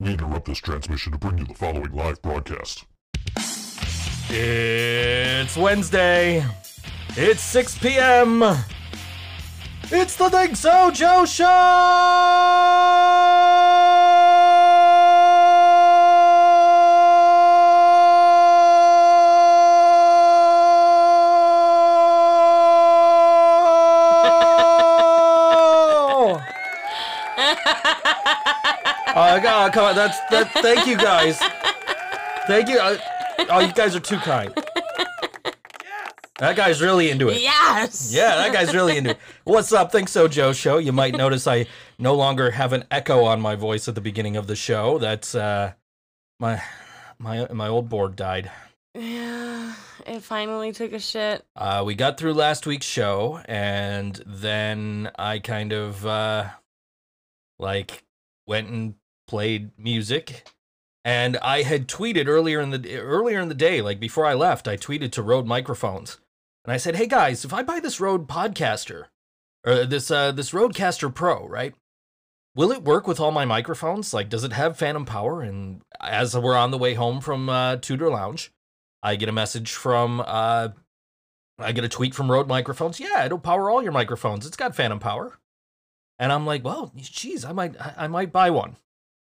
We interrupt this transmission to bring you the following live broadcast. It's Wednesday. It's 6 p.m. It's the Think So Joe Show! Oh, God, come on. That's that. Thank you, guys. Thank you. Uh, oh, you guys are too kind. That guy's really into it. Yes. Yeah, that guy's really into it. What's up, Think So Joe show? You might notice I no longer have an echo on my voice at the beginning of the show. That's uh my my my old board died. Yeah. It finally took a shit. Uh we got through last week's show and then I kind of uh like went and played music and I had tweeted earlier in the earlier in the day like before I left I tweeted to Rode Microphones and I said, "Hey guys, if I buy this Rode Podcaster or this uh this Rodecaster Pro, right? Will it work with all my microphones? Like does it have phantom power?" And as we're on the way home from uh Tudor Lounge, I get a message from uh I get a tweet from Rode Microphones. Yeah, it'll power all your microphones. It's got phantom power. And I'm like, "Well, geez, I might I, I might buy one.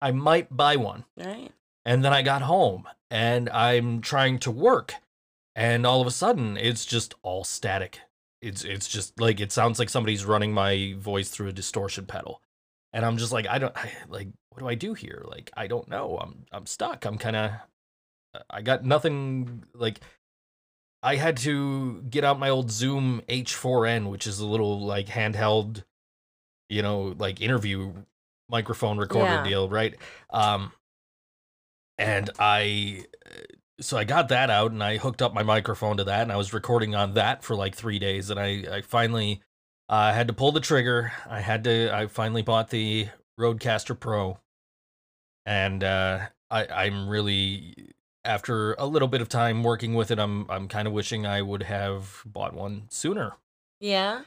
I might buy one." Right. And then I got home and I'm trying to work and all of a sudden it's just all static. It's it's just like it sounds like somebody's running my voice through a distortion pedal. And I'm just like I don't I, like what do I do here? Like I don't know. I'm I'm stuck. I'm kind of uh, I got nothing like I had to get out my old Zoom H4n, which is a little like handheld you know, like interview microphone recorder Yeah. deal, right? Um and I so I got that out and I hooked up my microphone to that and I was recording on that for like three days and I I finally uh, had to pull the trigger. I had to I finally bought the Rodecaster Pro and uh, I I'm really after a little bit of time working with it I'm I'm kind of wishing I would have bought one sooner. Yeah.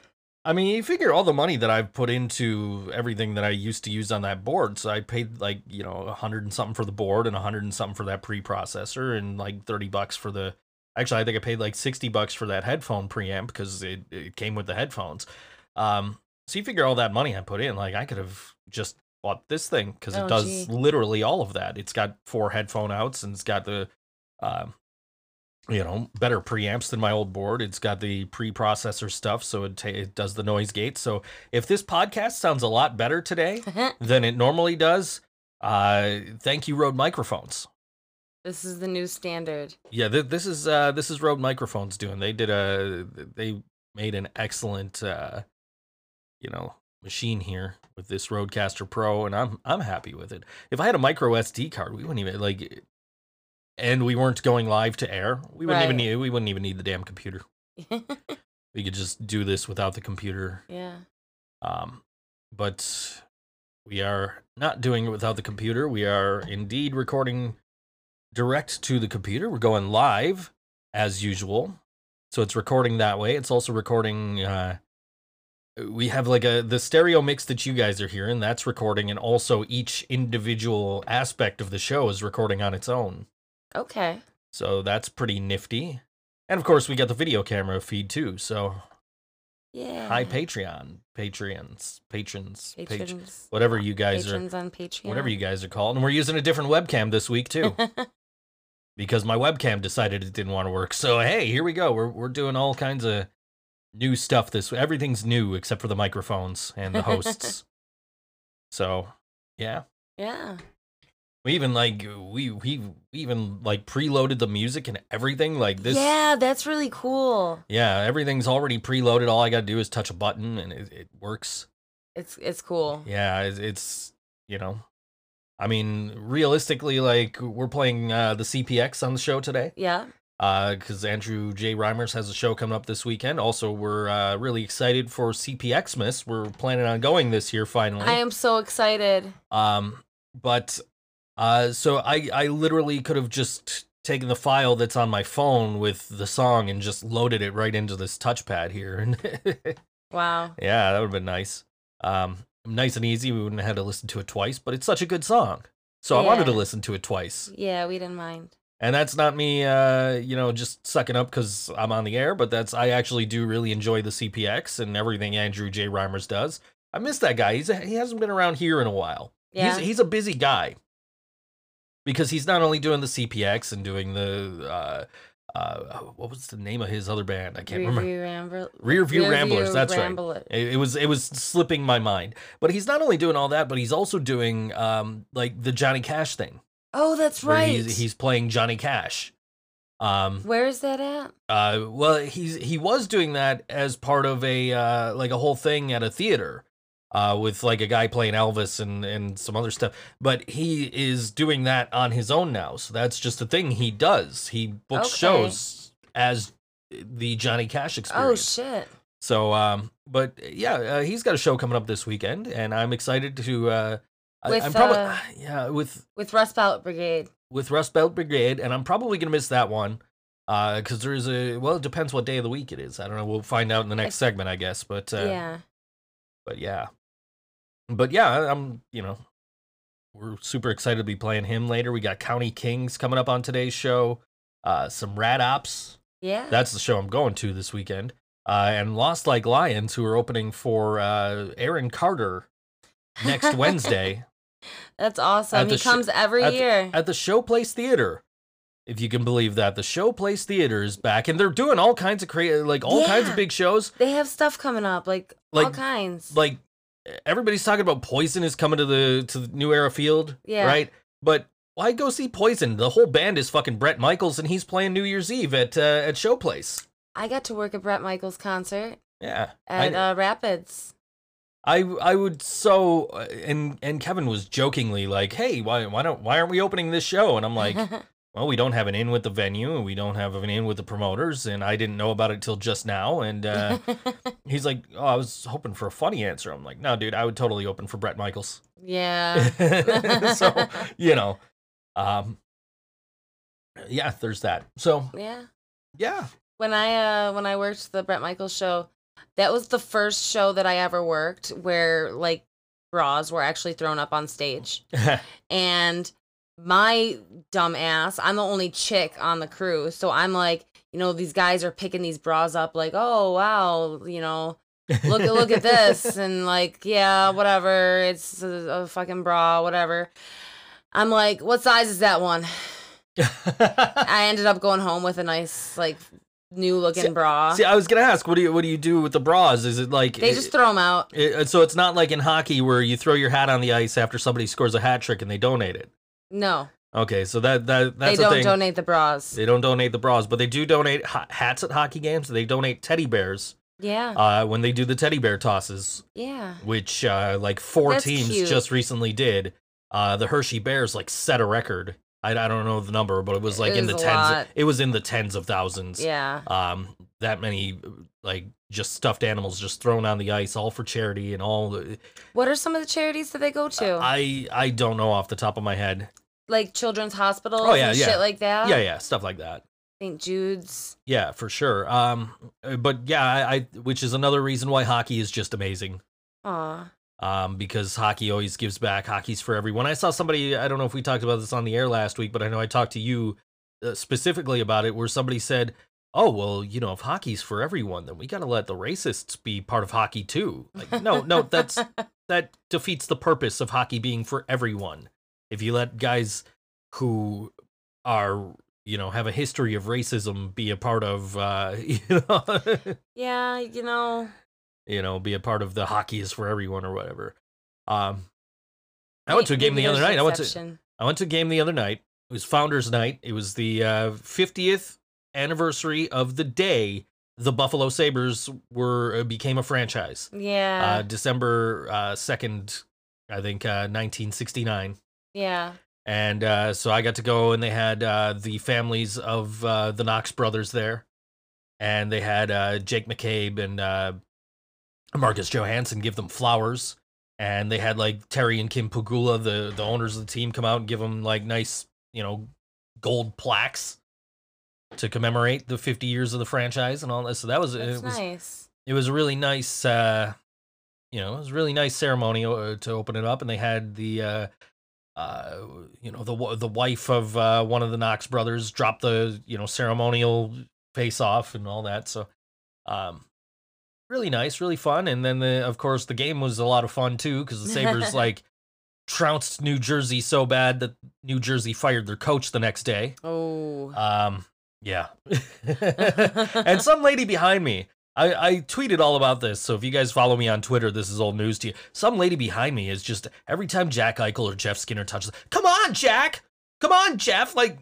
I mean, you figure all the money that I've put into everything that I used to use on that board. So I paid like, you know, a hundred and something for the board and a hundred and something for that preprocessor and like 30 bucks for the, actually, I think I paid like 60 bucks for that headphone preamp because it, it came with the headphones. Um, so you figure all that money I put in, like I could have just bought this thing because Oh, it does gee. literally all of that. It's got four headphone outs and it's got the, um, you know, better preamps than my old board. It's got the preprocessor stuff, so it, ta- it does the noise gate. So if this podcast sounds a lot better today than it normally does, uh, thank you, Rode Microphones. this is the new standard. Yeah, th- this is uh, this is Rode Microphones doing. They did a they made an excellent uh, you know machine here with this Rodecaster Pro, and I'm I'm happy with it. If I had a micro SD card, we wouldn't even like, and we weren't going live to air. We wouldn't even need we wouldn't even need the damn computer. We could just do this without the computer. yeah. Um, but we are not doing it without the computer. We are indeed recording direct to the computer. We're going live as usual. So it's recording that way. It's also recording uh we have like a the stereo mix that you guys are hearing, that's recording and also each individual aspect of the show is recording on its own. Okay. So that's pretty nifty. And of course, we got the video camera feed too. So Yeah. Hi Patreon, Patreons, patrons, pat- Patrons. whatever you guys Patrons on Patreon. are, whatever you guys are called, and we're using a different webcam this week too, because my webcam decided it didn't want to work. So hey, here we go. We're we're doing all kinds of new stuff. This everything's new except for the microphones and the hosts. so yeah, yeah. We even like we we we even like preloaded the music and everything. Like this, Yeah, that's really cool. yeah, everything's already preloaded. All I got to do is touch a button and it, it works. It's it's cool. Yeah, it's, it's you know, I mean, realistically, like we're playing uh, the CPX on the show today, Yeah. Uh because Andrew J. Reimers has a show coming up this weekend. Also, we're uh, really excited for CPXmas. We're planning on going this year finally. I am so excited. Um, but uh, so I I literally could have just taken the file that's on my phone with the song and just loaded it right into this touchpad here, and Wow. yeah, that would have been nice. Um, nice and easy. We wouldn't have had to listen to it twice, but it's such a good song. So I wanted to listen to it twice. Yeah, we didn't mind. And that's not me, uh, you know, just sucking up because I'm on the air, but that's I actually do really enjoy the CPX and everything Andrew J. Reimers does. I miss that guy. He's he hasn't been around here in a while. Yeah. He's he's a busy guy because he's not only doing the CPX and doing the uh, uh, what was the name of his other band? I can't remember. Rear View Ramble- Rear View Rear Ramblers, View that's right. It, it was it was slipping my mind. But he's not only doing all that, but he's also doing um like the Johnny Cash thing. Oh, that's right. He's, he's playing Johnny Cash. Um Where is that at? uh well he's he was doing that as part of a uh like a whole thing at a theater. Uh, with like a guy playing Elvis and, and some other stuff, but he is doing that on his own now. So that's just a thing he does. He books Okay. shows as the Johnny Cash experience. Oh shit. So, um, but yeah, uh, he's got a show coming up this weekend, and I'm excited to. Uh, I- With, I'm probably uh, yeah with With Rust Belt Brigade. with Rust Belt Brigade, and I'm probably gonna miss that one because there is a well, it depends what day of the week it is. I don't know. We'll find out in the next segment, I guess. But uh, yeah. but yeah, but yeah, I'm you know we're super excited to be playing him later. We got County Kings coming up on today's show. Uh, some Rat Ops. Yeah. That's the show I'm going to this weekend. Uh, and Lost Like Lions, who are opening for uh, Aaron Carter next Wednesday That's awesome. The He sh- comes every at the- year. at the Showplace Theater. If you can believe that, the Showplace Theater is back, and they're doing all kinds of creative, like all kinds of big shows. they have stuff coming up, like, like all kinds. Like everybody's talking about Poison is coming to the to the New Era Field, Yeah. right? But why go see Poison? The whole band is fucking Bret Michaels, and he's playing New Year's Eve at uh, at Showplace. I got to work at Bret Michaels' concert Yeah, I- at uh, Rapids. I I would so uh, and and Kevin was jokingly like, "Hey, why why don't why aren't we opening this show?" And I'm like, "Well, we don't have an in with the venue, and we don't have an in with the promoters, and I didn't know about it till just now." And uh, he's like, "Oh, I was hoping for a funny answer." I'm like, "No, dude, I would totally open for Bret Michaels." yeah. so you know, um, yeah, there's that. So yeah. yeah, When I uh when I worked the Bret Michaels show, that was the first show that I ever worked where like bras were actually thrown up on stage. and my dumb ass, I'm the only chick on the crew. So I'm like, you know, these guys are picking these bras up like, "Oh, wow, you know, look at look at this." And like, yeah, whatever. It's a, a fucking bra, whatever. I'm like, "What size is that one?" I ended up going home with a nice like new looking See- bra. See, I was gonna ask, what do you what do you do with the bras? Is it like they just throw them out. It, so it's not like in hockey where you throw your hat on the ice after somebody scores a hat trick and they donate it. No, Okay, so that that that's they don't donate the bras. They don't donate the bras, but they do donate ha- hats at hockey games. They donate teddy bears Yeah, uh, when they do the teddy bear tosses, yeah. which uh, like four That's teams cute. just recently did. Uh, the Hershey Bears like set a record. I, I don't know the number, but it was like It in the tens. lot. It was in the tens of thousands. Yeah. Um, that many like just stuffed animals just thrown on the ice, all for charity and all. The, What are some of the charities that they go to? I I don't know off the top of my head. like children's hospitals Oh, yeah, and yeah. shit like that? Yeah, yeah, stuff like that. St. Jude's. Yeah, for sure. Um, but yeah, I, I which is another reason why hockey is just amazing. Aw. Um, because hockey always gives back. Hockey's for everyone. I saw somebody. I don't know if we talked about this on the air last week, but I know I talked to you uh, specifically about it, where somebody said, "Oh, well, you know, if hockey's for everyone, then we got to let the racists be part of hockey too." Like, no, no, that's that defeats the purpose of hockey being for everyone. If you let guys who are you know have a history of racism be a part of uh you know yeah, you know. You know be a part of the hockey is for everyone or whatever. Um i went to a game the other night. I went to i went to a game the other night. It was founders night. It was the uh 50th anniversary of the day the buffalo sabres were uh, became a franchise. Uh Yeah. december uh 2nd i think uh 1969 yeah. and uh, so I got to go, and they had uh, the families of uh, the Knox brothers there, and they had uh, Jake McCabe and uh, Marcus Johansson give them flowers, and they had like Terry and Kim Pegula, the the owners of the team, come out and give them like nice, you know, gold plaques to commemorate the 50 years of the franchise and all that. So that was That's it was nice. it was a really nice uh you know it was a really nice ceremony uh, to open it up and they had the uh uh, you know, the the wife of uh, one of the Knox brothers dropped the you know ceremonial face off and all that. So, um, really nice, really fun. And then the of course the game was a lot of fun too because the Sabres like trounced New Jersey so bad that New Jersey fired their coach the next day. Oh. Um, yeah. and some lady behind me, I, I tweeted all about this. So if you guys follow me on Twitter, this is old news to you. Some lady behind me is just every time Jack Eichel or Jeff Skinner touches, come on, Jack, come on, Jeff. Like,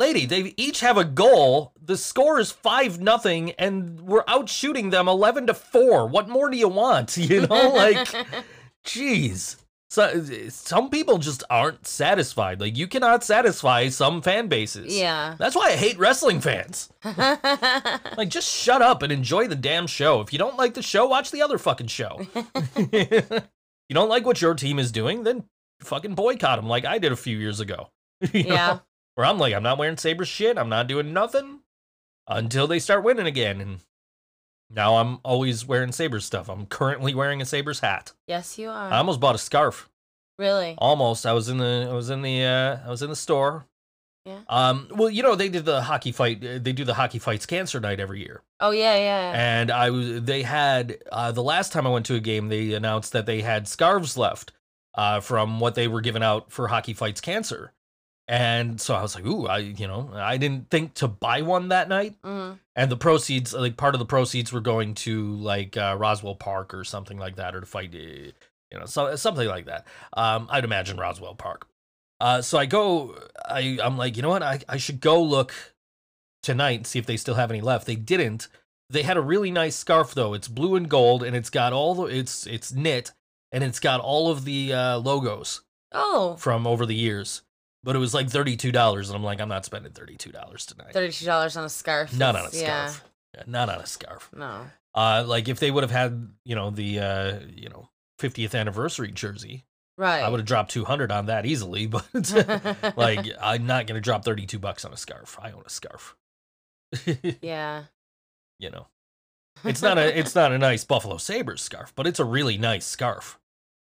lady, they each have a goal. The score is five nothing, and we're out shooting them eleven to four. What more do you want? You know, like, jeez. So some people just aren't satisfied. Like you cannot satisfy some fan bases. yeah. That's why I hate wrestling fans. Like, just shut up and enjoy the damn show. If you don't like the show, watch the other fucking show. you don't like what your team is doing, then fucking boycott them like I did a few years ago. You know? Yeah. Where I'm like, I'm not wearing Sabres shit. I'm not doing nothing until they start winning again. And now I'm always wearing Sabres stuff. I'm currently wearing a Sabres hat. yes, you are. I almost bought a scarf. really? Almost. I was in the I was in the uh I was in the store. Yeah. Um well, you know, they did the hockey fight uh, they do the hockey fights cancer night every year. Oh yeah, yeah. And I was they had uh the last time I went to a game they announced that they had scarves left uh from what they were giving out for hockey fights cancer. And so I was like, "Ooh, I you know, I didn't think to buy one that night." Mhm. And the proceeds, like part of the proceeds, were going to like uh, Roswell Park or something like that, or to fight, you know, so, something like that. Um, I'd imagine Roswell Park. Uh, so I go, I I'm like, you know what, I I should go look tonight and see if they still have any left. They didn't. They had a really nice scarf though. It's blue and gold, and it's got all the it's it's knit, and it's got all of the uh, logos Oh, from over the years. But it was like thirty two dollars, and I'm like, I'm not spending thirty two dollars tonight. thirty-two dollars on a scarf. Not on a It's- yeah, scarf. Yeah, not on a scarf. No. Uh, like if they would have had, you know, the uh, you know, 50th anniversary jersey, Right. I would have dropped 200 on that easily. But like, I'm not gonna drop 32 bucks on a scarf. I own a scarf. yeah. you know, it's not a it's not a nice Buffalo Sabres scarf, but it's a really nice scarf.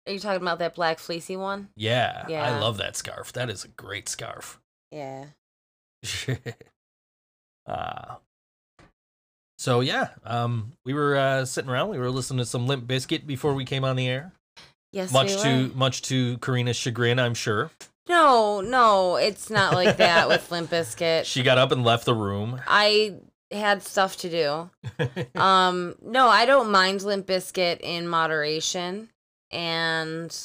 Are you talking about that black fleecy one? Yeah, I love that scarf. That is a great scarf. Yeah. uh, so yeah, um, we were uh, sitting around. We were listening to some Limp Bizkit before we came on the air. Yes. much we to much to Karina's chagrin, I'm sure. No, no, it's not like that with Limp Bizkit. She got up and left the room. I had stuff to do. Um, no, I don't mind Limp Bizkit in moderation, and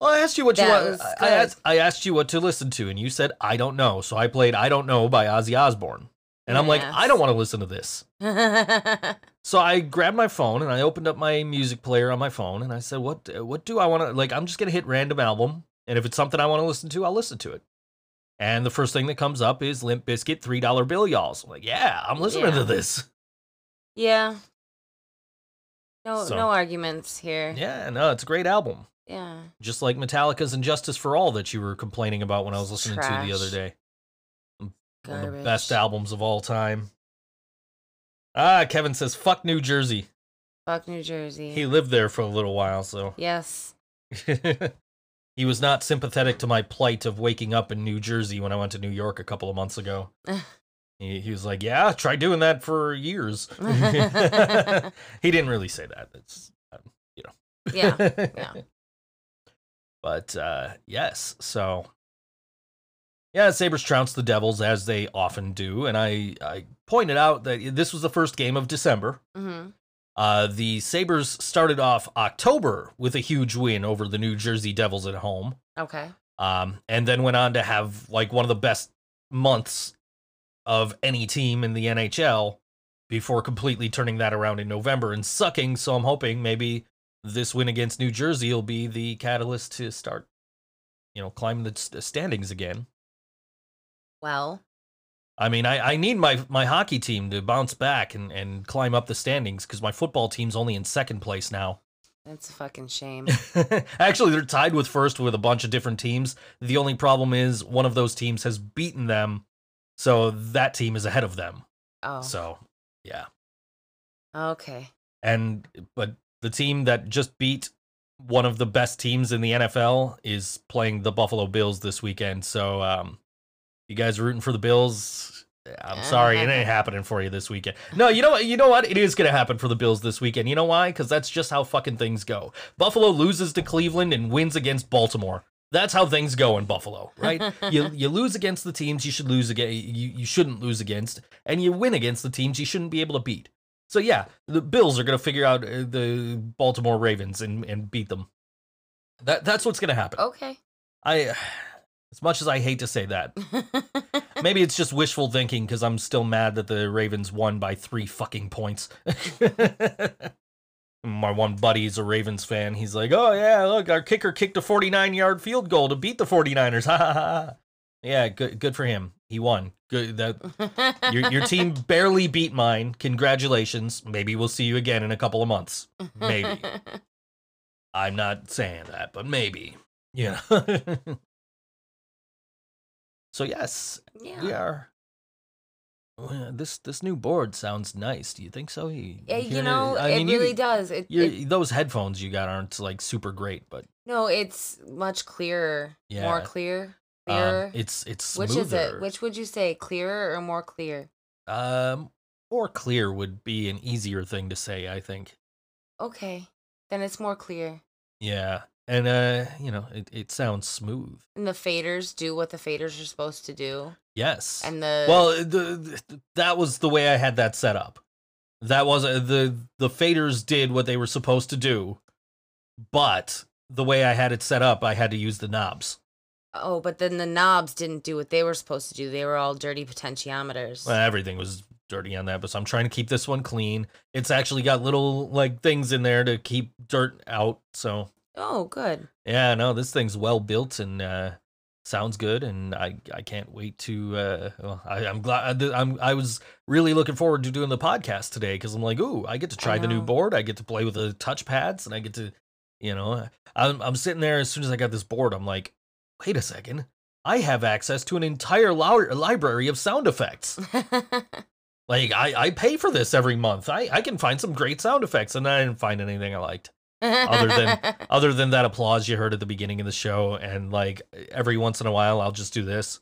well, I asked you what you want. I, asked, I asked you what to listen to, and you said I don't know. So I played I don't know by Ozzy Osbourne, and I'm like I don't want to listen to this. So I grabbed my phone and I opened up my music player on my phone, and I said, "What uh, what do I want to like? I'm just gonna hit random album, and if it's something I want to listen to, I'll listen to it." And the first thing that comes up is Limp Bizkit three dollar bill, y'all. So I'm like, yeah, I'm listening Yeah. to this. yeah. No, So- no arguments here. Yeah, no, it's a great album. Yeah. just like Metallica's "Injustice for All" that you were complaining about when I was listening to the other Trash. day. One of the Garbage. best albums of all time. Ah, Kevin says, "Fuck New Jersey." Fuck New Jersey. He lived there for a little while, so yes. he was not sympathetic to my plight of waking up in New Jersey when I went to New York a couple of months ago. he, he was like, "Yeah, try doing that for years." he didn't really say that. It's um, you know. Yeah, yeah. But uh, yes, so yeah, Sabres trounced the Devils as they often do, and I I pointed out that this was the first game of December. hmm Uh, the Sabres started off October with a huge win over the New Jersey Devils at home, Okay. um, and then went on to have like one of the best months of any team in the NHL before completely turning that around in November and sucking. So I'm hoping maybe this win against New Jersey will be the catalyst to start, you know, climbing the standings again. Well, I mean, I, I need my my hockey team to bounce back and, and climb up the standings because my football team's only in second place now. that's a fucking shame. Actually, they're tied with first with a bunch of different teams. The only problem is one of those teams has beaten them, so that team is ahead of them. Oh. So, yeah. Okay. And but the team that just beat one of the best teams in the NFL is playing the Buffalo Bills this weekend. So, um, you guys rooting for the Bills? I'm sorry, it ain't happening for you this weekend. No, you know what? You know what? It is gonna happen for the Bills this weekend. You know why? Because that's just how fucking things go. Buffalo loses to Cleveland and wins against Baltimore. That's how things go in Buffalo, right? you you lose against the teams you should lose against. You you shouldn't lose against, and you win against the teams you shouldn't be able to beat. So yeah, the Bills are gonna figure out uh, the Baltimore Ravens and and beat them. That that's what's gonna happen. Okay. I, as much as I hate to say that, maybe it's just wishful thinking because I'm still mad that the Ravens won by three fucking points. My one buddy's a Ravens fan. He's like, "Oh yeah, look, our kicker kicked a 49 yard field goal to beat the 49ers." Ha ha ha. Yeah, good good for him. He won. Good that your your team barely beat mine. Congratulations. Maybe we'll see you again in a couple of months. Maybe. I'm not saying that, but maybe. You know. so yes, yeah. we are. Well, This this new board sounds nice. Do you think so? You, hear you know, I it mean, you- really does. It, it- those headphones you got aren't like super great, but no, it's much clearer, yeah. more clear, um, clearer. it's it's Which is it? Which would you say, clearer or more clear? um more clear would be an easier thing to say. I think. Okay, then it's more clear. Yeah, and uh, you know, it it sounds smooth. And the faders do what the faders are supposed to do, Yes. and the well, the, the that was the way I had that set up. That was uh, the the faders did what they were supposed to do, but the way I had it set up, I had to use the knobs. oh, but then the knobs didn't do what they were supposed to do. They were all dirty potentiometers. Well, everything was dirty on that, but so I'm trying to keep this one clean. It's actually got little like things in there to keep dirt out. So oh, good. yeah, no, this thing's well built and uh, sounds good, and I I can't wait to. Uh, well, I, I'm glad I'm I was really looking forward to doing the podcast today because I'm like, ooh, I get to try the new board. I get to play with the touch pads, and I get to, you know, I'm I'm sitting there as soon as I got this board, I'm like, wait a second. I have access to an entire library of sound effects. Like I, I pay for this every month. I, I can find some great sound effects, and I didn't find anything I liked Other than- other than that applause you heard at the beginning of the show. And like every once in a while, I'll just do this.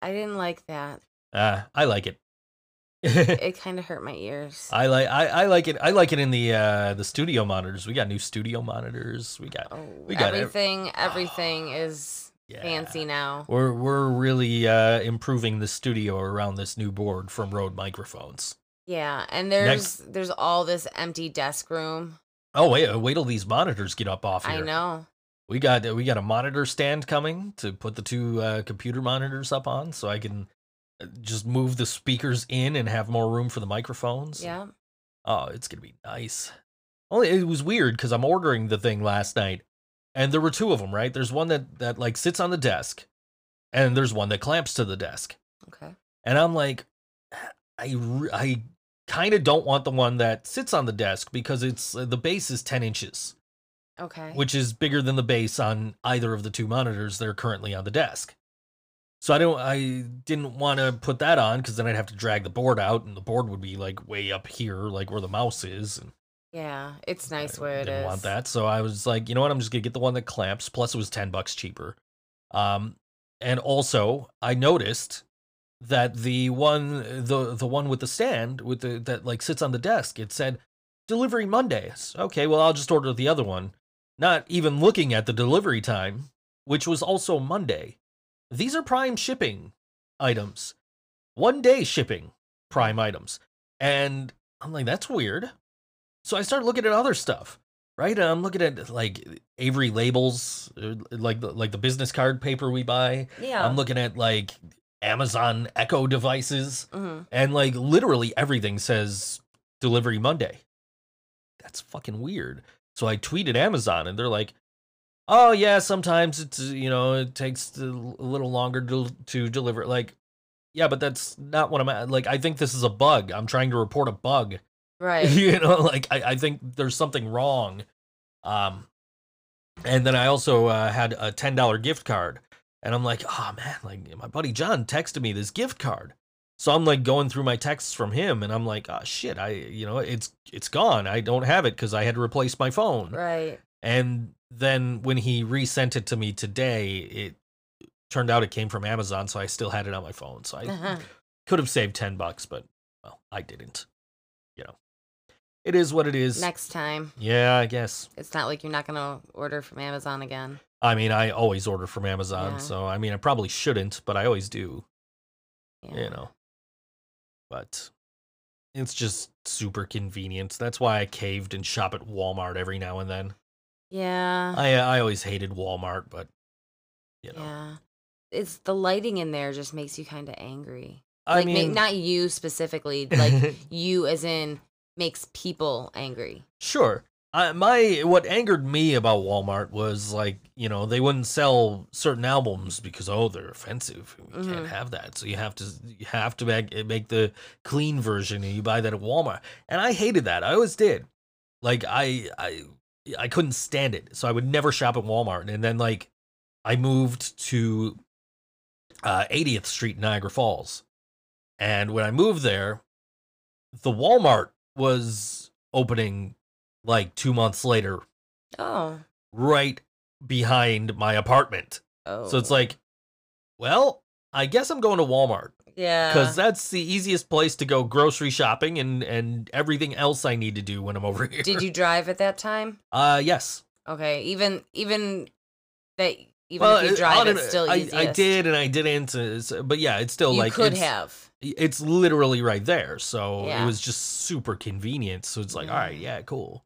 I didn't like that. Ah, I like it. It kind of hurt my ears. I like I, I like it. I like it in the uh the studio monitors. We got new studio monitors. We got Oh, we got ev- everything. Everything is yeah. fancy now. We're we're really uh improving the studio around this new board from Rode microphones. Yeah, and there's there's all this empty desk room. Oh wait, uh, wait till these monitors get up off here. I know. We got we got a monitor stand coming to put the two uh, computer monitors up on, so I can uh, just move the speakers in and have more room for the microphones. Yeah. Oh, it's gonna be nice. Only it was weird because I'm ordering the thing last night, and there were two of them. Right, there's one that that like sits on the desk, and there's one that clamps to the desk. Okay. And I'm like, I I kind of don't want the one that sits on the desk because it's uh, the base is 10 inches Okay. which is bigger than the base on either of the two monitors that are currently on the desk. So I don't I didn't want to put that on because then I'd have to drag the board out and the board would be like way up here, like where the mouse is. And yeah, it's nice I where it didn't is. want that. So I was like, you know what, I'm just gonna get the one that clamps. Plus it was ten bucks cheaper. Um and also I noticed that the one the the one with the stand with the that like sits on the desk, it said delivery Mondays. Okay, well I'll just order the other one. Not even looking at the delivery time, which was also Monday. These are prime shipping items. One day shipping prime items. And I'm like, that's weird. So I started looking at other stuff, right? And I'm looking at like Avery labels, uh, like the, like the business card paper we buy. Yeah. I'm looking at like Amazon Echo devices, hmm and like literally everything says delivery Monday. That's fucking weird. So I tweeted Amazon, and they're like, "Oh yeah, sometimes it's you know it takes a little longer to to deliver." Like, yeah, but that's not what I'm at. Like, I think this is a bug. I'm trying to report a bug. Right. you know like I, I think there's something wrong um and then i also uh, had a $10 gift card and i'm like oh man like my buddy john texted me this gift card So I'm like going through my texts from him, and I'm like, oh shit, I you know it's it's gone. I don't have it because I had to replace my phone. Right. And then when he resent it to me today, it turned out it came from Amazon, so I still had it on my phone. So I Uh-huh. could have saved ten bucks, but well, I didn't. You know, it is what it is. Next time. Yeah, I guess. It's not like you're not gonna order from Amazon again. I mean, I always order from Amazon, Yeah. so I mean, I probably shouldn't, but I always do. Yeah. You know, but it's just super convenient. That's why I caved and shop at Walmart every now and then. Yeah. I I always hated Walmart, but you know, Yeah. It's the lighting in there just makes you kind of angry. I Like mean, not you specifically, like you as in makes people angry. Sure. I, my what angered me about Walmart was like you know they wouldn't sell certain albums because oh they're offensive. You Mhm. can't have that. So you have to you have to make, make the clean version and you buy that at Walmart. And I hated that. I always did. Like I I I couldn't stand it. So I would never shop at Walmart. And then like I moved to uh, 80th Street Niagara Falls. And when I moved there the Walmart was opening like two months later, Oh. right behind my apartment. Oh. So it's like, well, I guess I'm going to Walmart yeah. because that's the easiest place to go grocery shopping and and everything else I need to do when I'm over here. Did you drive at that time? Uh, yes. Okay. Even even that even well, if you uh, drive, it's still I, easiest. I did and I didn't. uh, But yeah, it's still You like could it's, have. It's literally right there, so Yeah. it was just super convenient. So it's like, all right, Yeah. yeah, cool.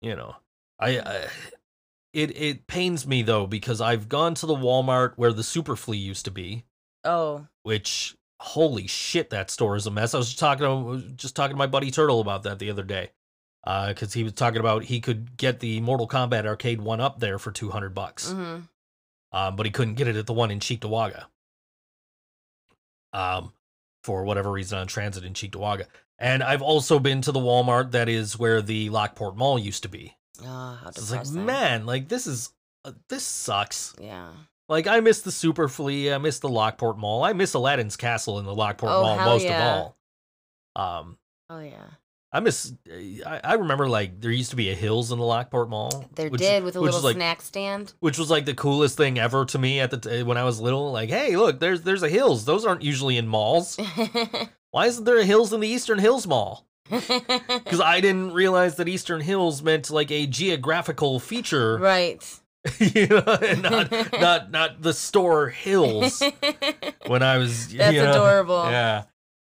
You know, I, I it it pains me though because I've gone to the Walmart where the Super Flea used to be, Oh. which holy shit, that store is a mess. I was just talking to just talking to my buddy Turtle about that the other day, because he was talking about he could get the Mortal Kombat arcade one up there for two hundred bucks hmm um, but he couldn't get it at the one in Cheektowaga. Um, for whatever reason on transit in Cheektowaga. And I've also been to the Walmart that is where the Lockport Mall used to be. Oh, how So it's like, man, like this is uh, this sucks. Yeah. Like I miss the Super Flea, I miss the Lockport Mall, I miss Aladdin's Castle in the Lockport Oh, Mall most yeah. of all. Um, Oh yeah. I miss. I, I remember like there used to be a Hills in the Lockport Mall. There which- did with a little like, snack stand. which was like the coolest thing ever to me at the t- when I was little. Like, hey, look, there's there's a Hills. Those aren't usually in malls. Why isn't there a Hills in the Eastern Hills Mall? Because I didn't realize that Eastern Hills meant like a geographical feature, right. you know, and not not not the store Hills. When I was, That's you know, adorable. Yeah.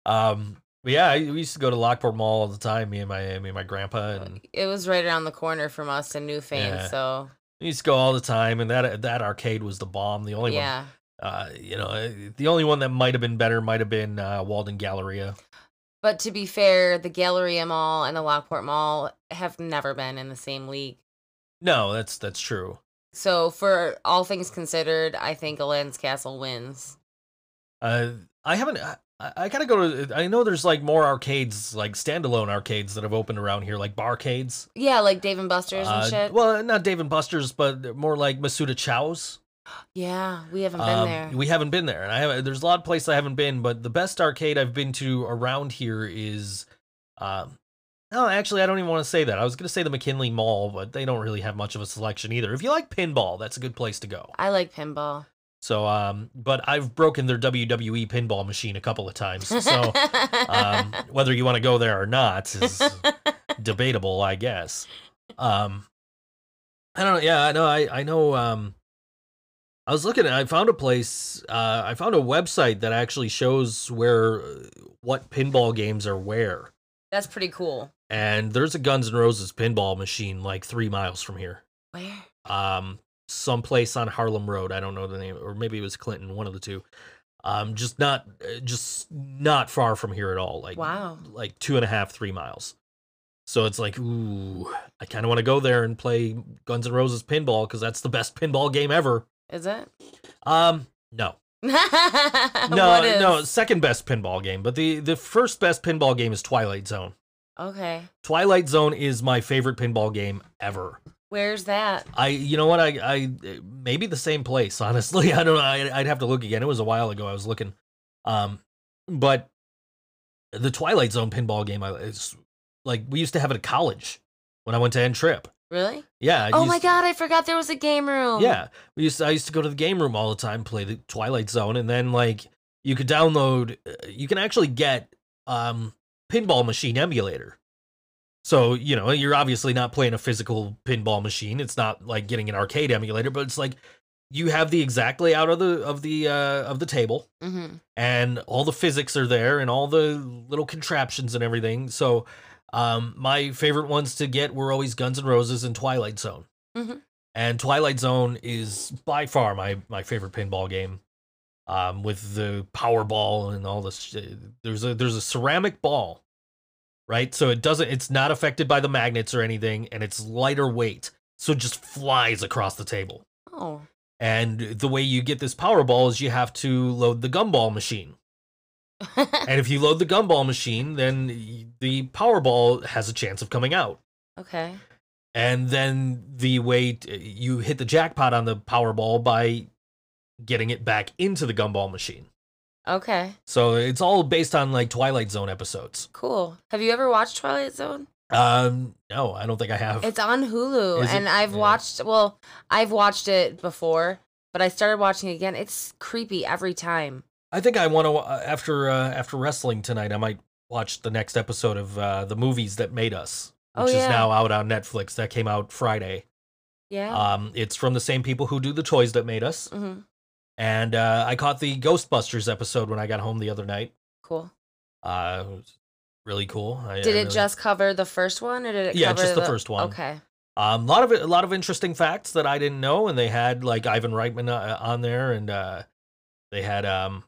Um. But yeah, we used to go to Lockport Mall all the time. Me and my me and my grandpa, and It was right around the corner from us in Newfane, Yeah. so we used to go all the time. And that that arcade was the bomb. The only one yeah. Uh, you know, uh, the only one that might have been better might have been uh, Walden Galleria. But to be fair, the Galleria Mall and the Lockport Mall have never been in the same league. No, that's that's true. So for all things considered, I think Aladdin's Castle wins. Uh, I haven't. I, I gotta go to. I know there's like more arcades, like standalone arcades that have opened around here, like barcades. Yeah, like Dave and Buster's Uh, and shit. Well, not Dave and Buster's, but more like Misuta Chou's. Yeah, we haven't been Um, there. We haven't been there, and I have. There's a lot of places I haven't been, but the best arcade I've been to around here is. Um, no, actually, I don't even want to say that. I was gonna say the McKinley Mall, but they don't really have much of a selection either. If you like pinball, that's a good place to go. I like pinball. So, um, but I've broken their WWE pinball machine a couple of times. So, um, whether you want to go there or not is debatable, I guess. Um, I don't know. Yeah, I know. I I know. Um, I was looking. I found a place. Uh, I found a website that actually shows where uh, what pinball games are where. That's pretty cool. And there's a Guns N' Roses pinball machine like three miles from here. Where? Um, someplace on Harlem Road. I don't know the name, or maybe it was Clinton, one of the two. Um, just not, uh, just not far from here at all. Like Wow. like two and a half, three miles. So it's like, ooh, I kind of want to go there and play Guns N' Roses pinball because that's the best pinball game ever. Is it? Um, no, no, is? no, second best pinball game, but the the first best pinball game is Twilight Zone. Okay. Twilight Zone is my favorite pinball game ever. Where's that? I, you know what, I, I maybe the same place. Honestly, I don't know. I, I'd have to look again. It was a while ago. I was looking. Um, but the Twilight Zone pinball game, I is like we used to have it at college when I went to N Trip. Really? Yeah. I oh used- my god, I forgot there was a game room. Yeah, we used to, I used to go to the game room all the time, play the Twilight Zone, and then like you could download. uh, You can actually get um pinball machine emulator. So you know you're obviously not playing a physical pinball machine. It's not like getting an arcade emulator, but it's like you have the exact layout of the of the uh, of the table, Mm-hmm. and all the physics are there, and all the little contraptions and everything. So um, my favorite ones to get were always Guns N' Roses and Twilight Zone Mhm. and Twilight Zone is by far my my favorite pinball game. Um, with the Powerball and all this, sh- there's a there's a ceramic ball, right? So it doesn't, it's not affected by the magnets or anything, and it's lighter weight, so it just flies across the table. Oh. And the way you get this Powerball is you have to load the gumball machine, and if you load the gumball machine, then the Powerball has a chance of coming out. okay. and then the way t- you hit the jackpot on the Powerball by getting it back into the gumball machine. Okay. So it's all based on like Twilight Zone episodes. Cool. Have you ever watched Twilight Zone? Um, no, I don't think I have. It's on Hulu, Is it? and I've Yeah. watched. Well, I've watched it before, but I started watching it again. It's creepy every time. I think I want to after uh, after wrestling tonight. I might watch the next episode of uh, the movies that made us, Oh, which yeah. is now out on Netflix. That came out Friday. Yeah. Um, it's from the same people who do the toys that made us, hmm and uh, I caught the Ghostbusters episode when I got home the other night. Cool. Uh, it was really cool. I, Did I it really- just cover the first one, or did it? Yeah, just the first one. Okay. Um, a lot of it, a lot of interesting facts that I didn't know, and they had like Ivan Reitman uh, on there, and uh, they had um,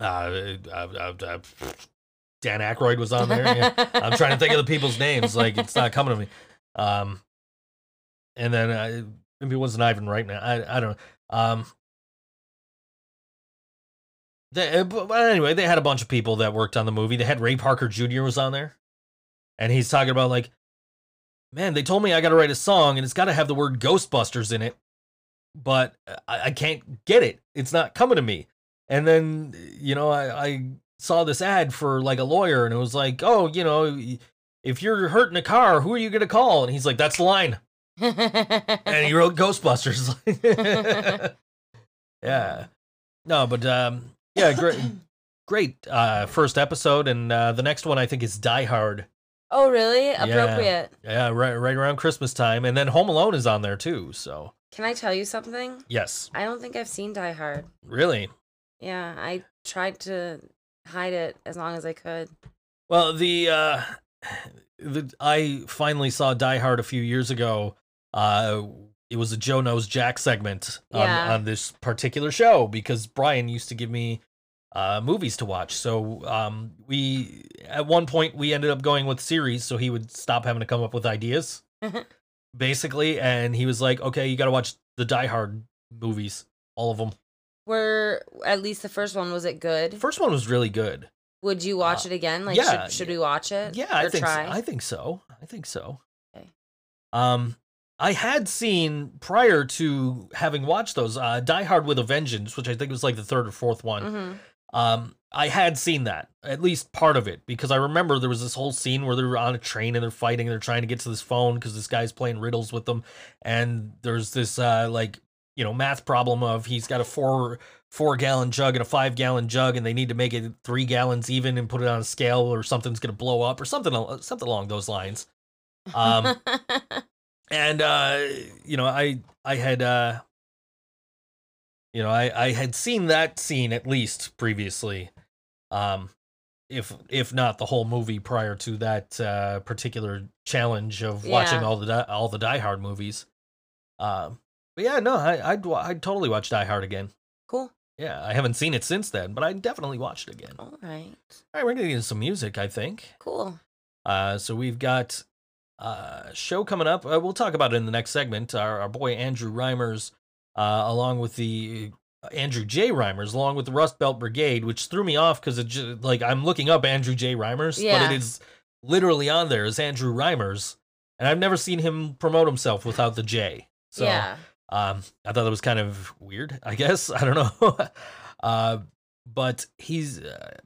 uh, uh, uh, uh, Dan Aykroyd was on there. Yeah. I'm trying to think of the people's names, like it's not coming to me. Um, and then uh, maybe it wasn't Ivan Reitman. I I don't know. Um, they, uh, but anyway, they had a bunch of people that worked on the movie. They had Ray Parker Jr. was on there, and he's talking about like, man, they told me I got to write a song and it's got to have the word Ghostbusters in it, but I, I can't get it. It's not coming to me. And then you know, I, I saw this ad for like a lawyer, and it was like, oh, you know, if you're hurt in a car, who are you gonna call? And he's like, that's the line. And he wrote Ghostbusters. yeah. No, but um, yeah, great, great uh, first episode, and uh, the next one I think is Die Hard. oh, really? Appropriate. Yeah, right, right around Christmas time, and then Home Alone is on there too. So Can I tell you something? yes, I don't think I've seen Die Hard. really. Yeah, I tried to hide it as long as I could. Well, the uh, the I finally saw Die Hard a few years ago. Uh, it was a Joe Knows Jack segment on, Yeah. on this particular show because Brian used to give me uh, movies to watch. So um, we at one point we ended up going with series, so he would stop having to come up with ideas, basically. And he was like, "Okay, you got to watch the Die Hard movies, all of them." Were at least the first one was it good? First one was really good. Would you watch Uh, it again? Like, yeah, should, should we watch it? Yeah, I think try? so. I think so. I think so. Okay. Um, I had seen prior to having watched those uh, Die Hard with a Vengeance, which I think was like the third or fourth one. Mhm. Um, I had seen that at least part of it because I remember there was this whole scene where they're on a train and they're fighting and they're trying to get to this phone because this guy's playing riddles with them, and there's this uh like you know math problem of he's got a four four gallon jug and a five gallon jug and they need to make it three gallons even and put it on a scale or something's gonna blow up or something something along those lines. Um, and uh you know i i had uh you know i i had seen that scene at least previously um if if not the whole movie prior to that uh particular challenge of watching Yeah. all the Di- all the die hard movies um but yeah no i i'd, wa- I'd totally watch die hard again cool. yeah i haven't seen it since then but i definitely watched it again all All right. right we're gonna get into some music i think Cool. uh, so we've got uh, show coming up. Uh, we'll talk about it in the next segment. Our, our boy Andrew Reimers, uh, along with the uh, Andrew J. Reimers, along with the Rust Belt Brigade, which threw me off because it ju- like I'm looking up Andrew J. Reimers, Yeah. but it is literally on there as Andrew Reimers, and I've never seen him promote himself without the J. So yeah. Um, I thought that was kind of weird. I guess I don't know. uh, but he's uh,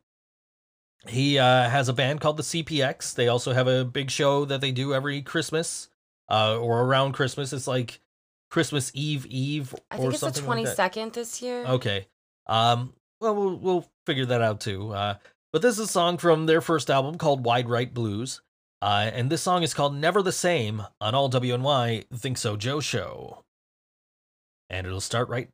he uh, has a band called the CPX. They also have a big show that they do every Christmas uh, or around Christmas. It's like Christmas Eve Eve. I think it's the twenty second like this year. Okay. Um. Well, well, we'll figure that out too. Uh, but this is a song from their first album called Wide Right Blues. Uh, and this song is called Never the Same on All WNY Think So Joe Show and it'll start right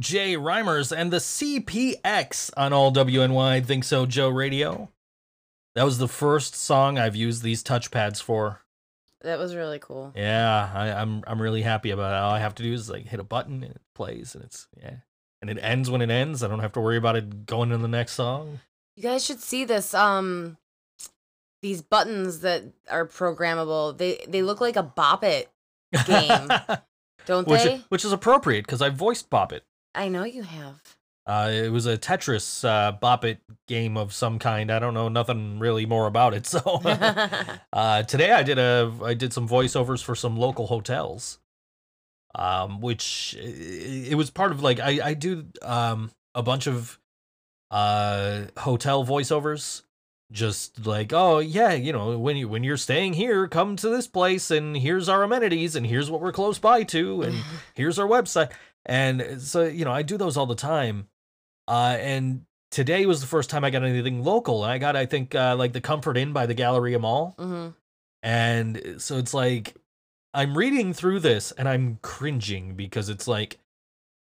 J. Reimers and the CPX on all WNY Think So Joe Radio. That was the first song I've used these touchpads for. That was really cool. Yeah, I, I'm I'm really happy about it. All I have to do is like hit a button and it plays and it's yeah. And it ends when it ends. I don't have to worry about it going to the next song. You guys should see this. Um, these buttons that are programmable. They they look like a Bop It, Game. don't which, they? which is appropriate because I voiced Bop It. I know you have. Uh, it was a Tetris uh, Bop It game of some kind. I don't know nothing really more about it. So uh, today I did a I did some voiceovers for some local hotels, um, which it was part of like I I do um a bunch of uh hotel voiceovers. Just like oh yeah, you know when you when you're staying here, come to this place and here's our amenities and here's what we're close by to and here's our website. And so, you know, I do those all the time. Uh, and today was the first time I got anything local. I got, I think, uh, like the Comfort Inn by the Galleria Mall. hmm And so it's like, I'm reading through this and I'm cringing because it's like,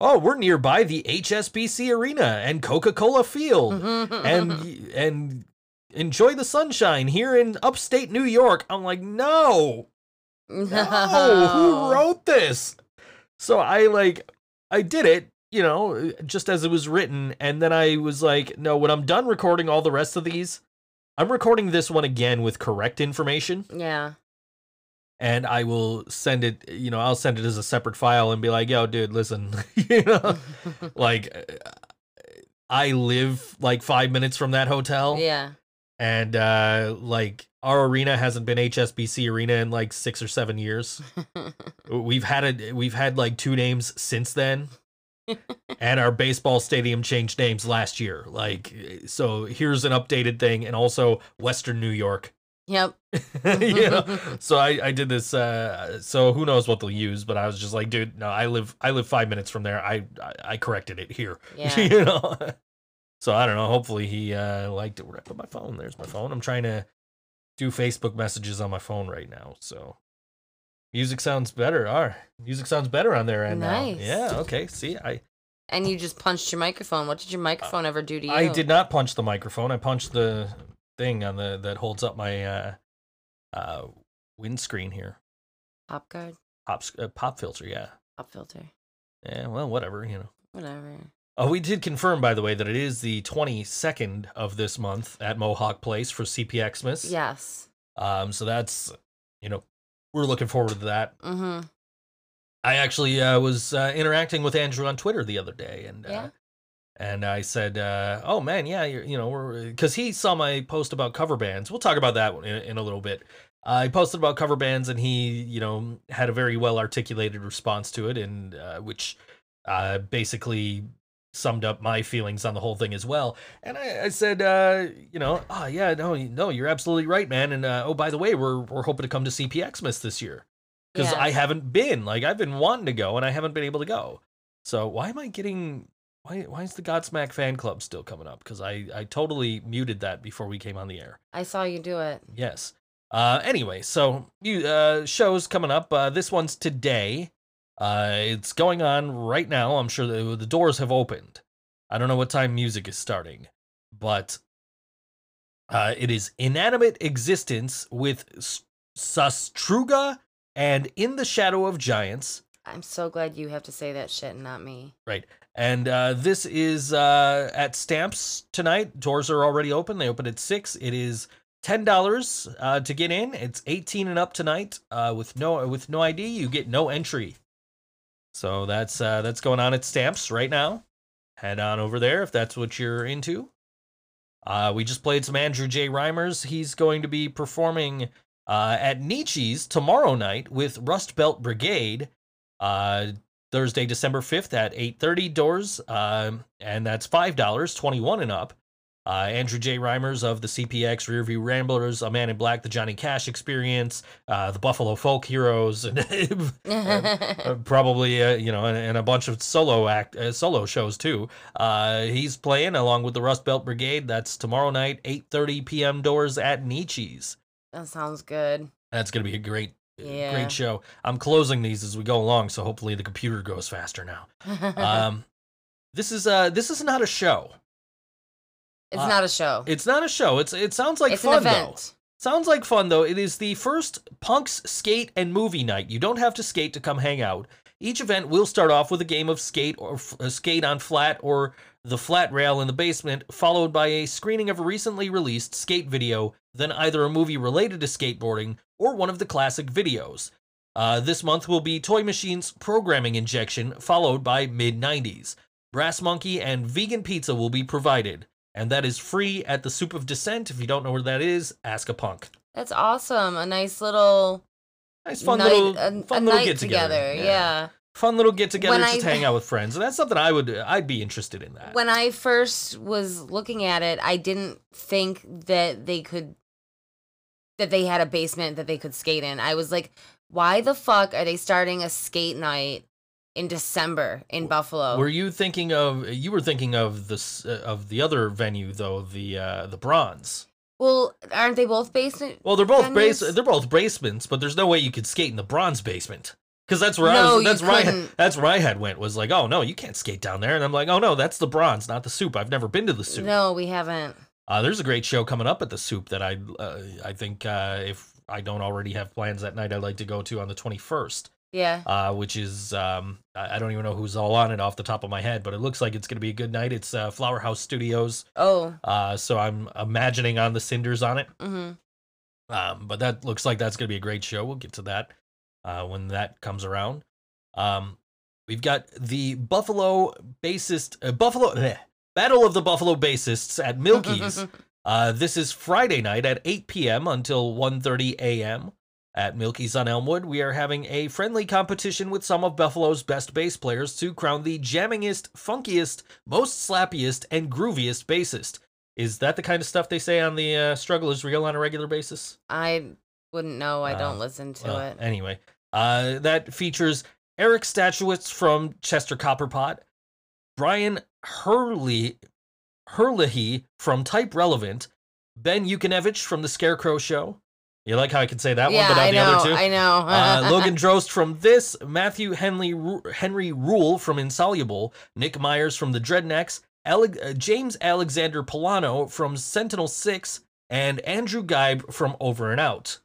oh, we're nearby the HSBC Arena and Coca Cola Field. and and enjoy the sunshine here in upstate New York. I'm like, no, no, who wrote this? So I like I did it, you know, just as it was written, and then I was like, no, when I'm done recording all the rest of these, I'm recording this one again with correct information, Yeah. and I will send it, you know, I'll send it as a separate file and be like, yo, dude, listen, you know, like uh, I live like five minutes from that hotel yeah. and uh like our arena hasn't been HSBC arena in like 6 or 7 years. We've had it we've had like two names since then. and our baseball stadium changed names last year. Like so here's an updated thing and also Western New York. Yep. you know. So I I did this uh so who knows what they'll use, but I was just like, dude, no, I live I live 5 minutes from there. I I, I corrected it here. Yeah. you know. So I don't know. Hopefully he uh, liked it. Where I put my phone? There's my phone. I'm trying to do Facebook messages on my phone right now. So music sounds better. All right. Music sounds better on there end Nice. now. Yeah. Okay. See, I And you just punched your microphone. What did your microphone ever do to you? I did not punch the microphone. I punched the thing on the that holds up my uh, uh, windscreen here. Pop guard, Pop uh, pop filter. Yeah. pop filter, Yeah. Well, whatever. You know. whatever. Oh, we did confirm, by the way, that it is the 22nd of this month at Mohawk Place for CPXmas. Yes. Um, so that's you know we're looking forward to that. Mm-hmm. I actually uh, was uh, interacting with Andrew on Twitter the other day, and uh, Yeah. and I said, uh, "Oh man, yeah, you're, you know, we're because he saw my post about cover bands. We'll talk about that in, in a little bit. I posted about cover bands, and he, you know, had a very well articulated response to it, and uh, which uh, basically summed up my feelings on the whole thing as well. And I, I said, uh, you know, oh yeah, no, no, you're absolutely right, man. And uh, oh, by the way, we're we're hoping to come to CPXmas this year because Yeah. I haven't been. Like I've been wanting to go, and I haven't been able to go. So why am I getting? Why why is the Godsmack fan club still coming up? Because I I totally muted that before we came on the air. I saw you do it. Yes. Uh, anyway, so you uh, shows coming up. Uh, this one's today. Uh, it's going on right now. I'm sure the, the doors have opened. I don't know what time music is starting, but uh, it is Inanimate Existence with S- Sastruga and In the Shadow of Giants. I'm so glad you have to say that shit and not me. Right. And uh, this is uh, at Stamps tonight. Doors are already open. They open at six. It is ten dollars uh, to get in. It's eighteen and up tonight. Uh, with no with no ID, you get no entry. So that's uh, that's going on at Stamps right now. Head on over there if that's what you're into. Uh, we just played some Andrew J. Reimers. He's going to be performing uh, at Nietzsche's tomorrow night with Rust Belt Brigade. Uh, Thursday, December 5th at 8.30 doors, um, and that's $5, 21 and up. Uh, Andrew J. Reimers of the CPX, Rearview Ramblers, A Man in Black, The Johnny Cash Experience, uh, The Buffalo Folk Heroes, and uh, probably, uh, you know, and, and a bunch of solo act uh, solo shows too. Uh, he's playing along with the Rust Belt Brigade. That's tomorrow night, 8.30 p.m. doors at Nietzsche's. that sounds good. That's going to be a great Yeah. great show. I'm closing these as we go along, so hopefully the computer goes faster now. Um, this is uh this is not a show. It's uh, not a show. It's not a show. It's it sounds like it's fun though. Sounds like fun though. It is the first Punks Skate and Movie Night. You don't have to skate to come hang out. Each event will start off with a game of skate or f- uh, skate on flat or the flat rail in the basement, followed by a screening of a recently released skate video, then either a movie related to skateboarding or one of the classic videos. Uh, this month will be Toy Machine's programming injection, followed by mid 90s. Brass Monkey and vegan pizza will be provided, and that is free at the Soup of Descent. If you don't know where that is, ask a punk. That's awesome. A nice little Nice fun night, little a, fun a little get together. Yeah. Fun little get together When just to I- hang out with friends. And that's something I would I'd be interested in that. When I first was looking at it, I didn't think that they could that they had a basement that they could skate in. I was like, why the fuck are they starting a skate night in December in Buffalo? Were you thinking of you were thinking of this uh, of the other venue though, the uh the bronze. well, aren't they both basement? Well, they're both base they're both basements, but there's no way you could skate in the bronze basement. Cuz that's where I No, was you that's where I, couldn't. that's where I had went was like, "Oh no, you can't skate down there." And I'm like, "Oh no, that's the bronze, not the soup. I've never been to the soup." No, we haven't. Uh, there's a great show coming up at the Soup that I uh, I think uh, if I don't already have plans that night, I'd like to go to on the 21st, Yeah. uh, which is um, I don't even know who's all on it off the top of my head, but it looks like it's going to be a good night. It's uh, Flower House Studios, Oh. uh, so I'm imagining on the cinders on it. hmm Um, but that looks like that's going to be a great show. We'll get to that uh, when that comes around. Um, we've got the Buffalo bassist, uh, Buffalo bleh, Battle of the Buffalo Bassists at Milkie's. uh, this is Friday night at 8 p.m. until 1:30 a.m. At Milkie's on Elmwood, we are having a friendly competition with some of Buffalo's best bass players to crown the jammingest, funkiest, most slappiest, and grooviest bassist. Is that the kind of stuff they say on the uh, Struggle is Real on a regular basis? I wouldn't know. I Uh, don't listen to Well, it. Anyway, uh, that features Eric Statuetz from Chester Copperpot, Brian Hurley, Hurley from Type Relevant, Ben Yukonevich from The Scarecrow Show. You like how I can say that yeah, one, but not I the know. other two? I know. uh, Logan Drost from this, Matthew Henley Henry Rule from Insoluble, Nick Myers from the Dreadnecks, Ale- uh, James Alexander Polano from Sentinel Six, and Andrew Geib from Over and Out.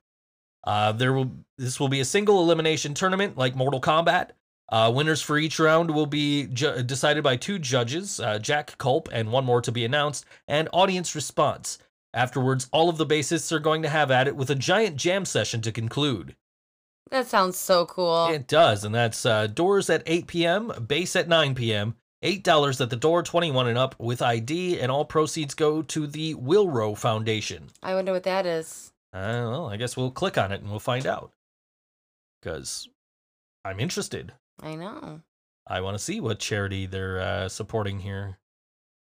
Uh, there will this will be a single elimination tournament like Mortal Kombat. Uh, winners for each round will be ju- decided by two judges, uh, Jack Culp and one more to be announced, and audience response. Afterwards, all of the bassists are going to have at it with a giant jam session to conclude. that sounds so cool. It does, and that's uh, doors at 8 p.m., bass at 9 p.m., $8 at the door, 21 and up with ID, and all proceeds go to the Wilrow Foundation. I wonder what that is. Uh, well, I guess we'll click on it and we'll find out. Because I'm interested. I know. I want to see what charity they're uh, supporting here.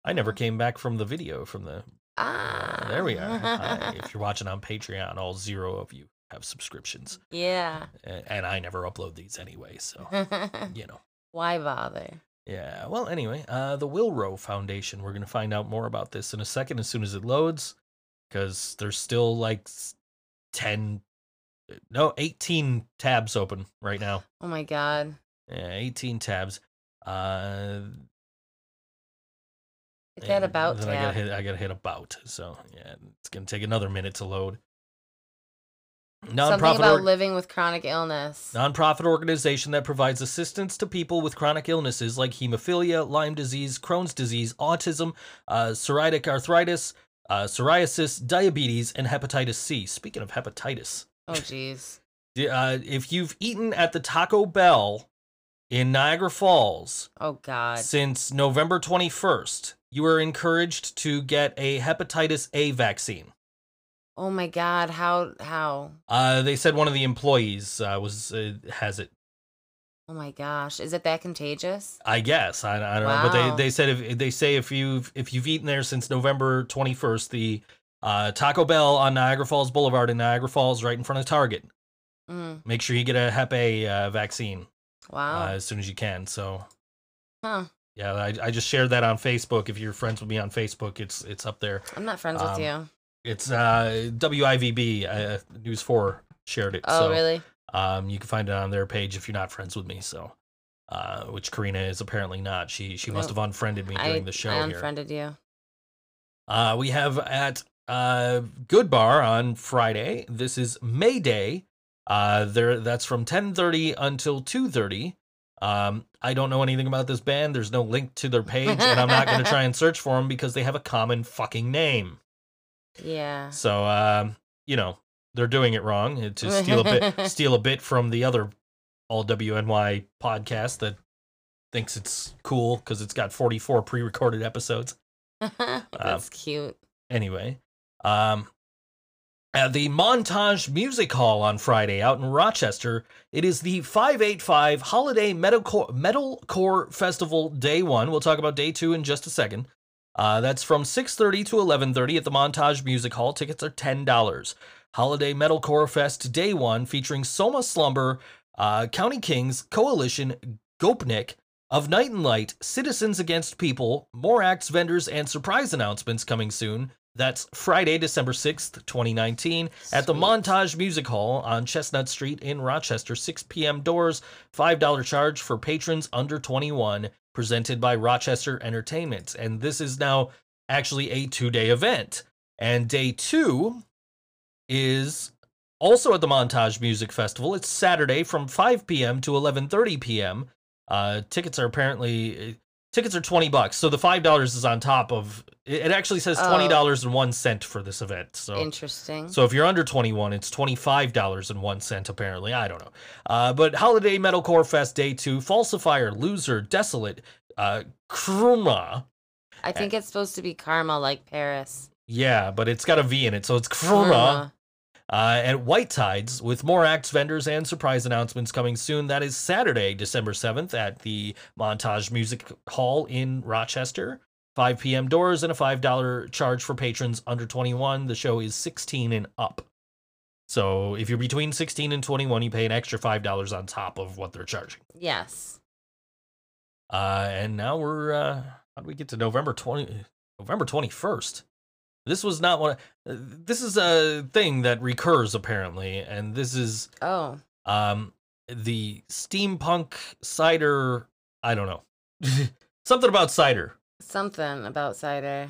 I never came back from the video from the. Ah. there we are. Hi, if you're watching on Patreon, all zero of you have subscriptions. yeah. A- And I never upload these anyway, so, you know. Why bother? Yeah. Well, anyway, uh, the Wilrow Foundation. We're going to find out more about this in a second as soon as it loads, because there's still like s- 10, no, 18 tabs open right now. Oh my god. Yeah, 18 tabs. Uh, Hit that about then I gotta hit. I gotta hit about. So yeah, it's gonna take another minute to load. Something about org- living with chronic illness. Nonprofit organization that provides assistance to people with chronic illnesses like hemophilia, Lyme disease, Crohn's disease, autism, uh, psoriatic arthritis, uh, psoriasis, diabetes, and hepatitis C. Speaking of hepatitis, Oh jeez. uh, if you've eaten at the Taco Bell in Niagara Falls Oh god. since November 21st, you are encouraged to get a hepatitis A vaccine. Oh my god. How how? Uh, they said one of the employees uh, was uh, has it. Oh my gosh. Is it that contagious? I guess I, I don't know, but they, they said if they say if you've if you've eaten there since November twenty first, the uh, Taco Bell on Niagara Falls Boulevard in Niagara Falls, right in front of Target. Mm. Make sure you get a Hep A uh, vaccine Wow. uh, as soon as you can. So huh. Yeah, I, I just shared that on Facebook. If you're friends with me on Facebook, it's it's up there. I'm not friends um, with you. It's uh, WIVB uh, News Four shared it. Oh so, really? Um, you can find it on their page if you're not friends with me. So, uh, which Karina is apparently not. She she must have unfriended me during I, the show I here. unfriended you. Uh, we have at uh, Good Bar on Friday. This is May Day. Uh, there that's from 10:30 until 2:30. Um, I don't know anything about this band. There's no link to their page, and I'm not going to try and search for them because they have a common fucking name. Yeah. So, um, you know, they're doing it wrong to steal a bit, steal a bit from the other all WNY podcast that thinks it's cool because it's got 44 pre-recorded episodes That's cute. anyway um at the montage music hall on friday out in rochester it is the 585 holiday metalcore metalcore festival day one. We'll talk about day two in just a second. Uh, that's from 6.30 to 11.30 at the montage music hall. Tickets are $10 holiday metalcore fest day one featuring soma slumber uh, county kings coalition gopnik of Night and Light, Citizens Against People, more acts, vendors, and surprise announcements coming soon. That's Friday, December 6th, 2019, at the Montage Music Hall on Chestnut Street in Rochester. 6 p.m. doors, $5 charge for patrons under 21, presented by Rochester Entertainment. And this is now actually a two day event. And day two is also at the Montage Music Festival. It's Saturday from 5 p.m. to 11:30 p.m. Uh, tickets are apparently tickets are 20 bucks. So the $5 is on top of it actually says Oh. $20 and 1 cent for this event. So Interesting. so if you're under 21, it's $25 and 1 cent apparently. I don't know. Uh, but Holiday Metalcore Fest Day 2, Falsifier, Loser, Desolate, uh Kruma. I think it's supposed to be karma like Paris. Yeah, but it's got a V in it, so it's Kruma. Karma. Uh, at White Tides with more acts, vendors, and surprise announcements coming soon. That is Saturday, December 7th at the Montage Music Hall in Rochester. 5 p.m. doors and a $5 charge for patrons under 21. The show is 16 and up. So if you're between 16 and 21, you pay an extra $5 on top of what they're charging. Yes. Uh, and now we're, uh, how do we get to November 20, November 21st? This was not one. uh, This is a thing that recurs apparently, and this is Oh. um the steampunk cider. I don't know something about cider. Something about cider.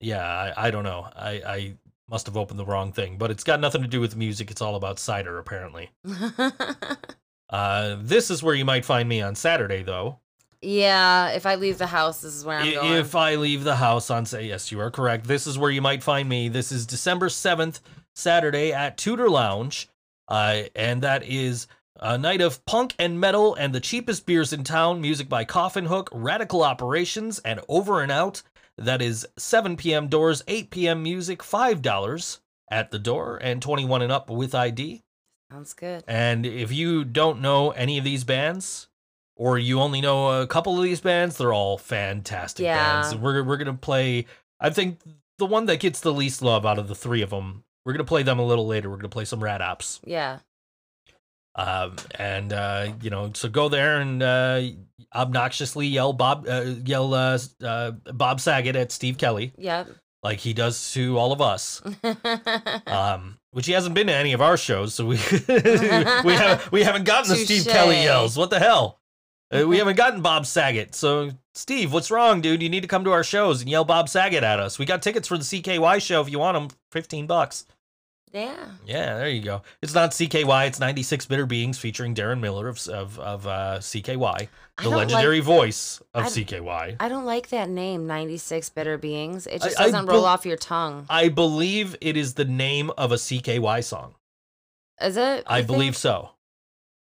Yeah, I, I don't know. I I must have opened the wrong thing, but it's got nothing to do with music. It's all about cider apparently. Uh, this is where you might find me on Saturday though. Yeah, if I leave the house, this is where I'm I- going. If I leave the house on say yes, you are correct. This is where you might find me. This is December seventh, Saturday at Tudor Lounge, uh, and that is a night of punk and metal and the cheapest beers in town. Music by Coffin Hook, Radical Operations, and Over and Out. That is 7 p.m. doors, 8 p.m. music, five dollars at the door, and 21 and up with ID. Sounds good. And if you don't know any of these bands, or you only know a couple of these bands, they're all fantastic Yeah. bands. We're we're gonna play. I think the one that gets the least love out of the three of them. We're gonna play them a little later. We're gonna play some Rat Ops. Yeah. Um, and uh, you know, so go there and uh, obnoxiously yell Bob, uh, yell uh, uh, Bob Saget at Steve Kelly, Yep. like he does to all of us. Um, which he hasn't been to any of our shows, so we we have we haven't gotten the Steve Kelly yells. What the hell? Uh, we haven't gotten Bob Saget. So Steve, what's wrong, dude? You need to come to our shows and yell Bob Saget at us. We got tickets for the CKY show if you want them. Fifteen bucks. yeah. Yeah, there you go. It's not CKY. It's 96 Bitter Beings featuring Deron Miller of of, of uh, CKY, the legendary Like, voice of I- CKY. I don't like that name, 96 Bitter Beings. It just I- I doesn't roll bel- off your tongue. I believe it is the name of a CKY song. Is it? I believe so.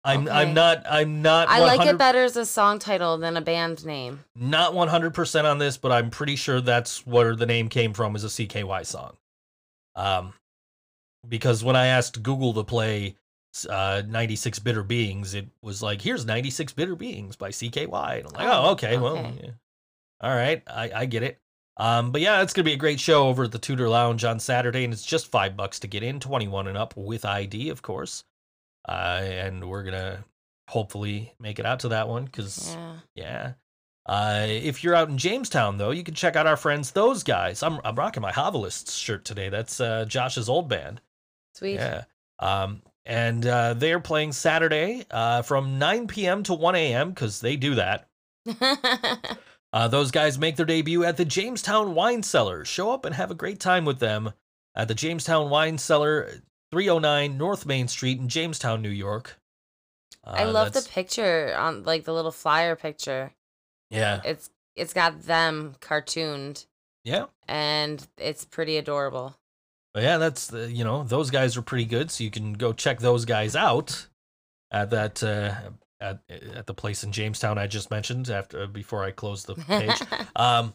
I'm Okay. I'm not I'm not I like it better as a song title than a band name. not 100% on this, but I'm pretty sure that's where the name came from is a CKY song. Um because when I asked Google to play uh 96 Bitter Beings, it was like here's 96 Bitter Beings by CKY. And I'm like, "Oh, Oh, okay. Well, yeah. All right. I I get it. Um but yeah, it's going to be a great show over at the Tudor Lounge on Saturday and it's just 5 bucks to get in, 21 and up with ID, of course. Uh and we're going to hopefully make it out to that one cuz Yeah. yeah. Uh, if you're out in Jamestown, though, you can check out our friends, those guys. I'm, I'm rocking my Hovelists shirt today. That's uh, Josh's old band. Sweet. Yeah. Um, and uh, they are playing Saturday uh, from 9 p.m. to 1 a.m. because they do that. Uh, those guys make their debut at the Jamestown Wine Cellar. Show up and have a great time with them at the Jamestown Wine Cellar, 309 North Main Street in Jamestown, New York. I Uh, love the picture on like the little flyer picture. Yeah, It's it's got them cartooned yeah. and it's pretty adorable. But yeah, that's the, you know those guys are pretty good, so you can go check those guys out at that uh, at at the place in Jamestown I just mentioned after before I close the page. um,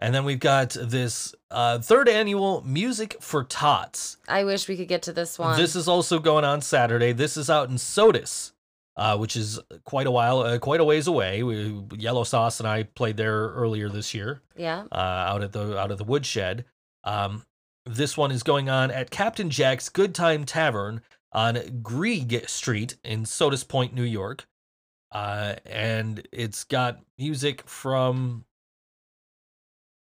and then we've got this uh, third annual Music for Tots. I wish we could get to this one. This is also going on Saturday. This is out in Sodus, uh, which is quite a while, uh, quite a ways away. We, Yellow Sauce and I played there earlier this year yeah. uh, out at the out at the woodshed. Um, this one is going on at Captain Jack's Good Time Tavern on Greig Street in Sodus Point, New York, uh, and it's got music from.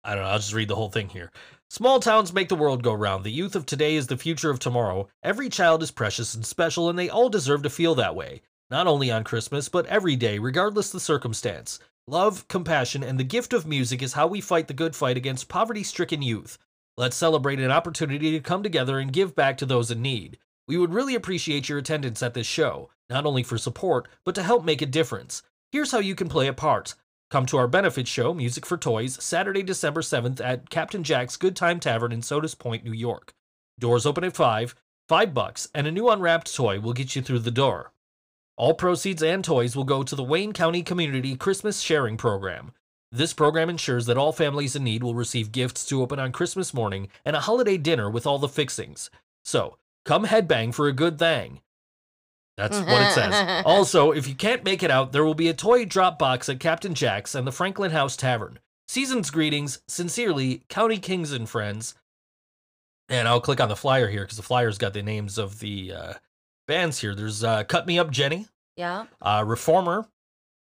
I don't know. I'll just read the whole thing here. Small towns make the world go round. The youth of today is the future of tomorrow. Every child is precious and special, and they all deserve to feel that way. Not only on Christmas, but every day, regardless the circumstance. Love, compassion, and the gift of music is how we fight the good fight against poverty stricken youth. Let's celebrate an opportunity to come together and give back to those in need. We would really appreciate your attendance at this show, not only for support, but to help make a difference. Here's how you can play a part. Come to our benefit show, Music for Toys, Saturday, December 7th at Captain Jack's Good Time Tavern in Sodus Point, New York. Doors open at 5, 5 bucks, and a new unwrapped toy will get you through the door. All proceeds and toys will go to the Wayne County Community Christmas Sharing Program. This program ensures that all families in need will receive gifts to open on Christmas morning and a holiday dinner with all the fixings. So, come headbang for a good thing. That's what it says. Also, if you can't make it out, there will be a toy drop box at Captain Jack's and the Franklin House Tavern. Season's greetings, sincerely, County Kings and friends. And I'll click on the flyer here because the flyer's got the names of the uh, bands here. There's uh, Cut Me Up Jenny, yeah. uh, Reformer,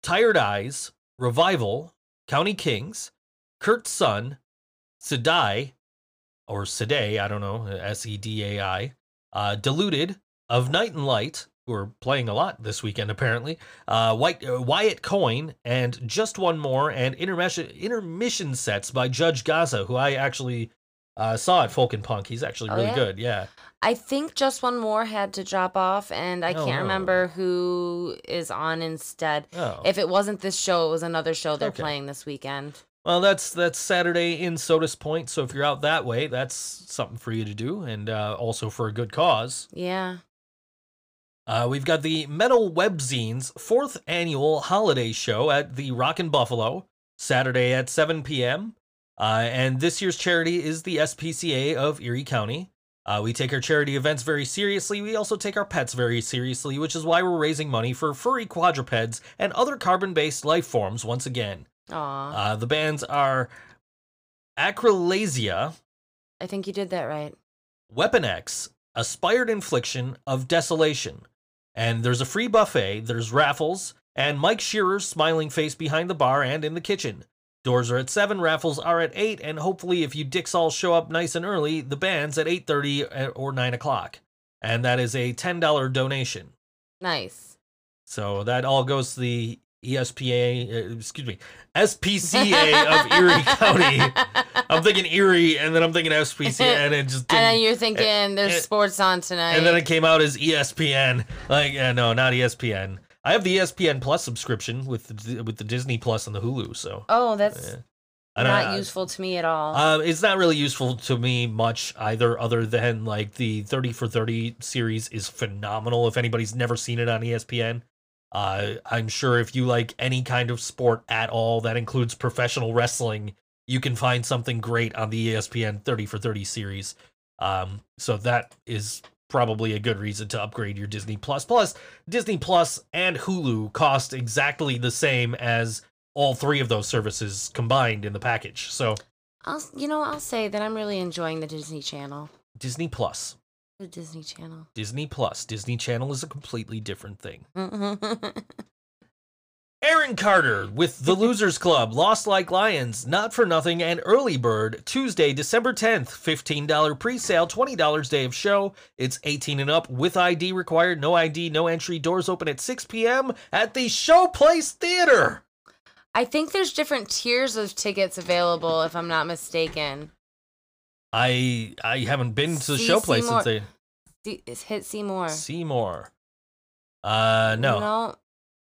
Tired Eyes, Revival, County Kings, Kurt's Son, Sedai, or Sedai, I don't know, S E D A I, uh, Diluted, Of Night and Light, who are playing a lot this weekend apparently, uh, White, uh, Wyatt Coyne, and Just One More, and intermission, intermission sets by Judge Gaza, who I actually uh, saw at Folk and Punk. He's actually Oh, really yeah? good, yeah. I think just one more had to drop off, and I Oh. can't remember who is on instead. Oh. If it wasn't this show, it was another show they're Okay. playing this weekend. Well, that's that's Saturday in Sodus Point. So if you're out that way, that's something for you to do, and uh, also for a good cause. Yeah. Uh, we've got the Metal Webzines fourth annual holiday show at the Rockin' Buffalo Saturday at 7 p.m. Uh, and this year's charity is the SPCA of Erie County. Uh, we take our charity events very seriously. We also take our pets very seriously, which is why we're raising money for furry quadrupeds and other carbon-based life forms once again. Aw. Uh, the bands are Acrylazia, I think you did that right. Weapon X, Aspired Infliction of Desolation. And there's a free buffet, there's raffles, and Mike Shearer's smiling face behind the bar and in the kitchen. Doors are at 7, raffles are at 8, and hopefully if you dicks all show up nice and early, the band's at 8.30 uh, or 9 o'clock. And that is a $10 donation. Nice. So that all goes to the ESPA, uh, excuse me, SPCA of Erie County. I'm thinking Erie, and then I'm thinking SPCA, and it just and then you're thinking there's eh, sports on tonight. And then it came out as ESPN. Like, yeah, no, not ESPN. I have the ESPN Plus subscription with the, with the Disney Plus and the Hulu. So oh, that's yeah. Don't know. useful to me at all. Uh, it's not really useful to me much either, other than like the 30 for 30 series is phenomenal. If anybody's never seen it on ESPN, uh, I'm sure if you like any kind of sport at all, that includes professional wrestling, you can find something great on the ESPN 30 for 30 series. Um, so that is probably a good reason to upgrade your Disney Plus. Plus, Disney Plus and Hulu cost exactly the same as all three of those services combined in the package. So I'll, you know, I'll say that I'm really enjoying the Disney Channel. Disney Plus. The Disney Channel. Disney Plus. Disney Channel is a completely different thing. Mm-hmm. Aaron Carter with the Losers Club, Lost Like Lions, Not for Nothing, and Early Bird, Tuesday, December 10th. $15 pre sale, $20 day of show. It's 18 and up with ID required, no ID, no entry. Doors open at 6 p.m. at the Showplace Theater. I think there's different tiers of tickets available, if I'm not mistaken. I I haven't been to the See Showplace Seymour. since they. Is hit Seymour. Seymour. Uh, no. No.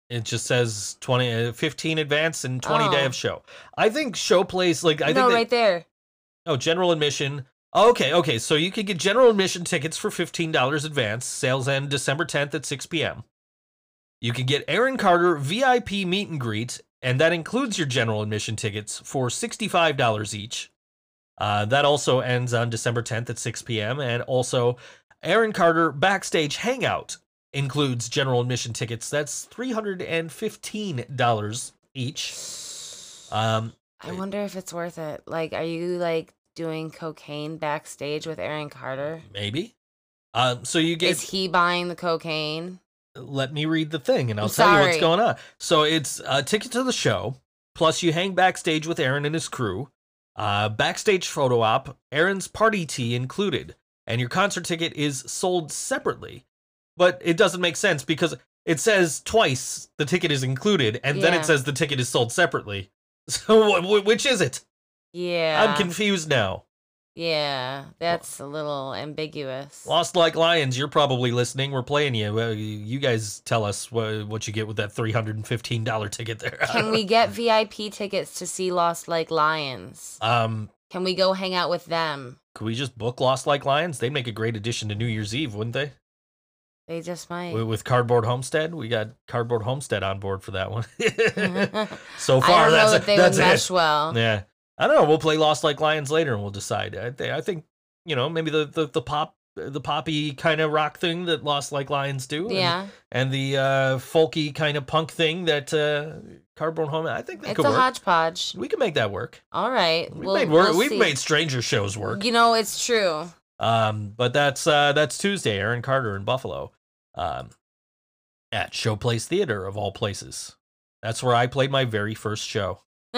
It just says 20, uh, 15 advance and 20 day Oh. of show. I think Showplace, like, I no, think they, right there. Oh, general admission. Okay, okay. So you can get general admission tickets for $15 advance. Sales end December 10th at 6 p.m. You can get Aaron Carter VIP meet and greet, and that includes your general admission tickets for $65 each. Uh, that also ends on December 10th at 6 p.m. And also, Aaron Carter backstage hangout includes general admission tickets. That's $315 each. Um, I wonder if it's worth it. Like, are you like doing cocaine backstage with Aaron Carter? maybe. Um, so you get Is he buying the cocaine? let me read the thing and I'll I'm tell you what's going on. So it's a ticket to the show, plus you hang backstage with Aaron and his crew, uh, backstage photo op, Aaron's party tea included, and your concert ticket is sold separately. But it doesn't make sense because it says twice the ticket is included, and then it says the ticket is sold separately. So wh- wh- which is it? Yeah. I'm confused now. Yeah, that's a little ambiguous. Lost Like Lions, you're probably listening. We're playing you. Well, you guys tell us what, what you get with that $315 ticket there. Can we get VIP tickets to see Lost Like Lions? Um, Can we go hang out with them? could we just book Lost Like Lions? They'd make a great addition to New Year's Eve, wouldn't they? They just might. Wi- With Cardboard Homestead, we got Cardboard Homestead on board for that one. so far, don't that's know if they that's would it. mesh well. Yeah, I don't know. We'll play Lost Like Lions later, and we'll decide. I, th- I think you know maybe the the, the pop the poppy kind of rock thing that Lost Like Lions do. and- Yeah, and the uh, folky kind of punk thing that uh, Cardboard Home. I think that could it's could a work. hodgepodge. we can make that work. All right, We've we'll, made work. We've see. made stranger shows work. You know, it's true. Um, but that's uh, that's Tuesday. Aaron Carter in Buffalo, um, at Showplace Theater of all places. That's where I played my very first show.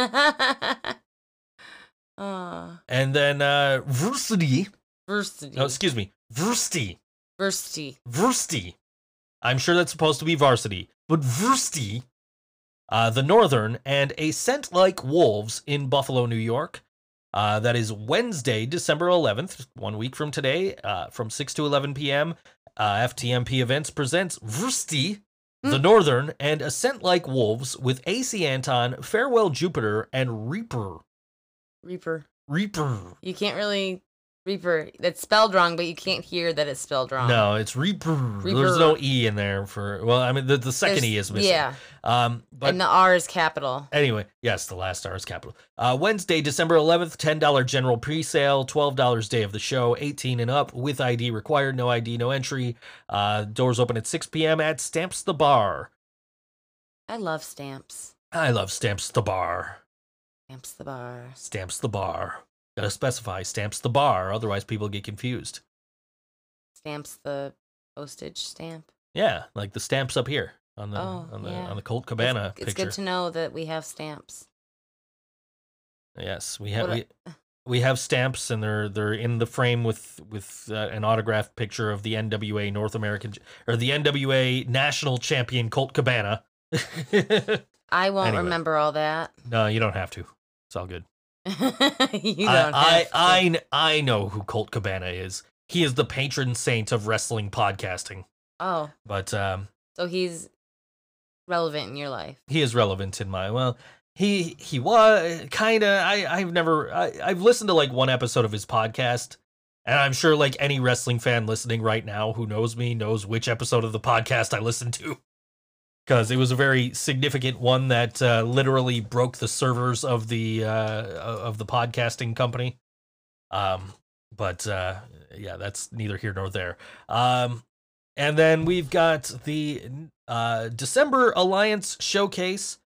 uh, And then uh, Varsity. varsity. No, excuse me, Varsity. varsity. Varsity. I'm sure that's supposed to be varsity, but Varsity, uh, the Northern, and A Scent Like Wolves in Buffalo, New York. Uh, that is Wednesday, December 11th, one week from today, uh, from 6 to 11 p.m. Uh, FTMP Events presents Varsity, the Hmm. Northern, and A Scent Like Wolves with AC Anton, Farewell Jupiter, and Reaper. Reaper. Reaper. You can't really Reaper. It's spelled wrong, but you can't hear that it's spelled wrong. No, it's Reaper. There's no E in there for, well, I mean, the, the second There's- E is missing. Yeah, Um, but and the R is capital. Anyway, yes, the last star is capital. Uh, Wednesday, December 11th, $10 general pre-sale, $12 day of the show, 18 and up with ID required, no ID, no entry. Uh, doors open at 6 p.m. at Stamps the Bar. I love stamps. I love Stamps the Bar. Stamps the bar. Stamps the Bar. Gotta specify Stamps the Bar, otherwise people get confused. Stamps the postage stamp. Yeah, like the stamps up here on the Oh, on the yeah. on the Colt Cabana It's picture. good to know that we have stamps. Yes, we have we, we have stamps, and they're they're in the frame with with uh, an autographed picture of the NWA North American or the NWA National Champion Colt Cabana. I won't Anyway. remember all that. no, you don't have to. It's all good. you don't I, I to. I I know who Colt Cabana is. He is the patron saint of wrestling podcasting. Oh, But um, so he's relevant in your life. he is relevant in my well he he was kind of i i've never I, i've listened to like one episode of his podcast and i'm sure like any wrestling fan listening right now who knows me knows which episode of the podcast i listened to because it was a very significant one that uh, literally broke the servers of the uh of the podcasting company um but uh yeah that's neither here nor there um and then we've got the uh, December Alliance showcase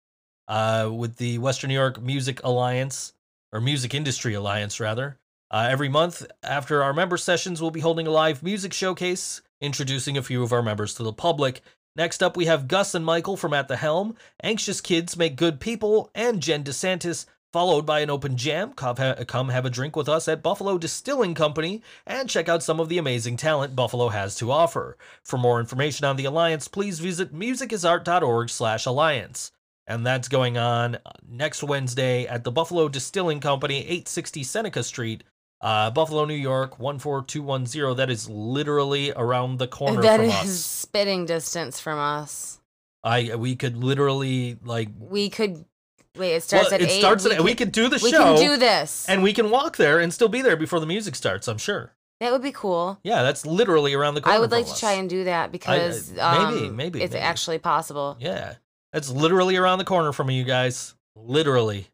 uh, with the Western New York Music Alliance or Music Industry Alliance, rather. Uh, every month after our member sessions, we'll be holding a live music showcase, introducing a few of our members to the public. Next up, we have Gus and Michael from At the Helm, Anxious Kids Make Good People, and Jen DeSantis, followed by an open jam. Come have a drink with us at Buffalo Distilling Company and check out some of the amazing talent Buffalo has to offer. For more information on the Alliance, please visit musicisart.org slash alliance. And that's going on next Wednesday at the Buffalo Distilling Company, 860 Seneca Street, uh, Buffalo, New York, 14210. That is literally around the corner That from is us. spitting distance from us. I we could literally like We could wait. It starts well, at it eight. starts we at could, we could do the we show We can do this. and we can walk there and still be there before the music starts, I'm sure. that would be cool. Yeah, that's literally around the corner. I would like to try and do that because maybe, um, maybe, it's maybe. actually possible. Yeah. That's literally around the corner from you guys. Literally.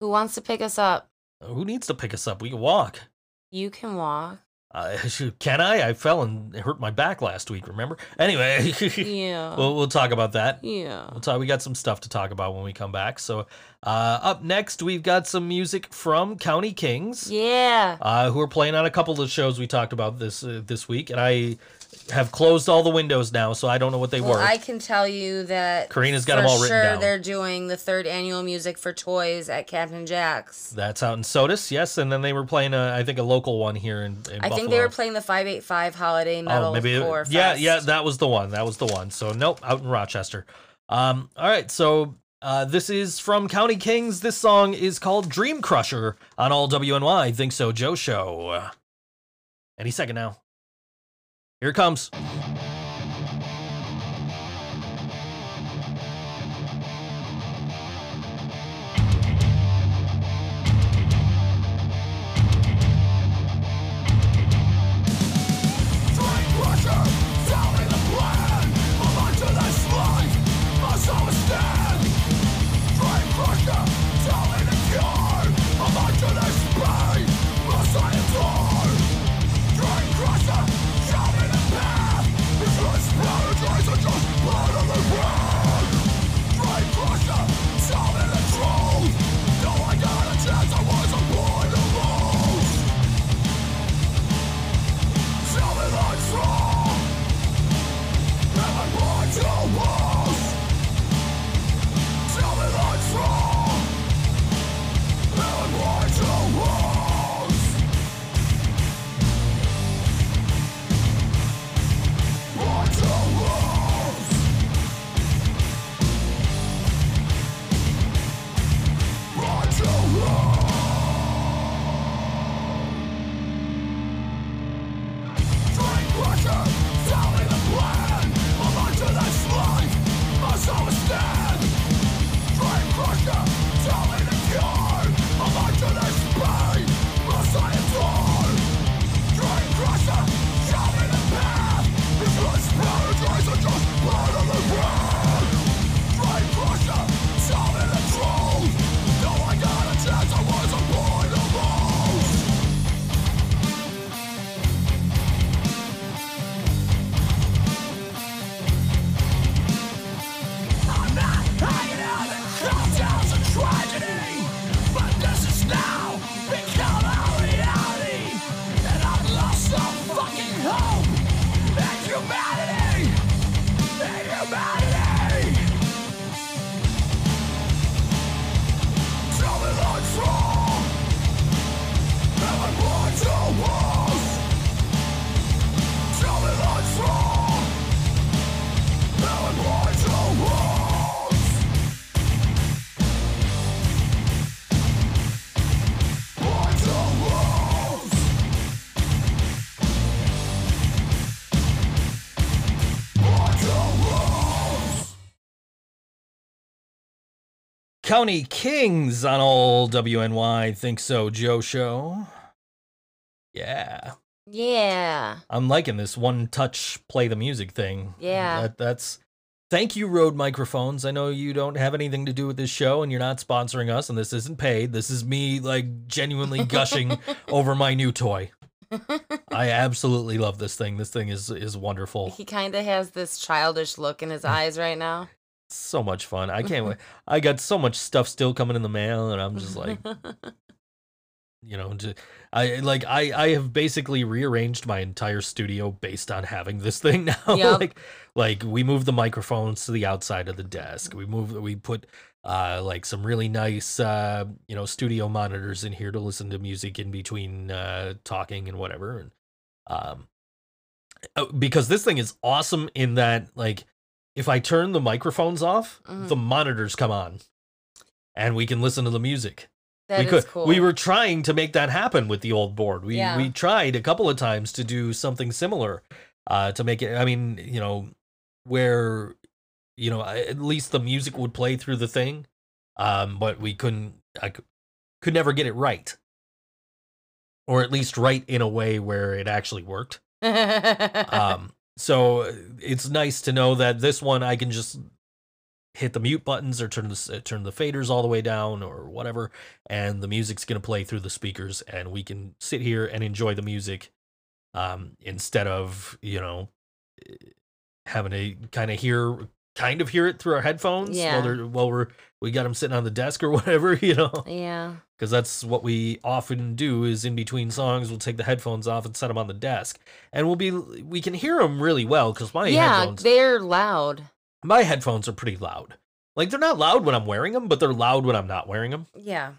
Who wants to pick us up? Who needs to pick us up? We can walk. You can walk. Uh, can I? I fell and hurt my back last week, remember? Anyway, Yeah. we'll, we'll talk about that. yeah. We'll talk, we got some stuff to talk about when we come back. So, uh, up next, we've got some music from County Kings. Yeah. uh, who are playing on a couple of the shows we talked about this uh, this week, and I have closed all the windows now, so I don't know what they Well, were. I can tell you that Karina's got them all written sure down. they're doing the third annual music for toys at Captain Jack's. That's out in Sodus, yes, and then they were playing a, I think a local one here in, in I think they were playing the 585 Holiday Metal oh, maybe it- yeah, yeah, that was the one. That was the one. So nope, out in Rochester. Um, all right, so uh, this is from County Kings. This song is called Dream Crusher on all WNY Think So Joe show. Any second now. Here it comes. County Kings on all WNY Think So Joe show. Yeah. Yeah. I'm liking this one touch play the music thing. Yeah. That, that's thank you, Rode Microphones. I know you don't have anything to do with this show and you're not sponsoring us, and this isn't paid. This is me like genuinely gushing over my new toy. I absolutely love this thing. This thing is is wonderful. He kind of has this childish look in his mm. eyes right now. So much fun. I can't wait. I got so much stuff still coming in the mail, and I'm just like, you know, to, I like I I have basically rearranged my entire studio based on having this thing now. Yep. like like we moved the microphones to the outside of the desk. We moved we put uh like some really nice uh you know studio monitors in here to listen to music in between uh talking and whatever and um uh, because this thing is awesome in that like if I turn the microphones off, Mhm. the monitors come on and we can listen to the music That we could cool. we were trying to make that happen with the old board we Yeah. we tried a couple of times to do something similar uh to make it i mean you know where you know at least the music would play through the thing um but we couldn't i cou- could never get it right or at least right in a way where it actually worked um so uh, it's nice to know that this one i can just hit the mute buttons or turn the uh, turn the faders all the way down or whatever and the music's going to play through the speakers and we can sit here and enjoy the music um instead of you know eh, having to kind of hear kind of hear it through our headphones Yeah. while while we're we got them sitting on the desk or whatever you know yeah. because that's what we often do is in between songs we'll take the headphones off and set them on the desk and we'll be we can hear them really well because my yeah, headphones they're loud. my headphones are pretty loud like they're not loud when i'm wearing them but they're loud when i'm not wearing them Yeah.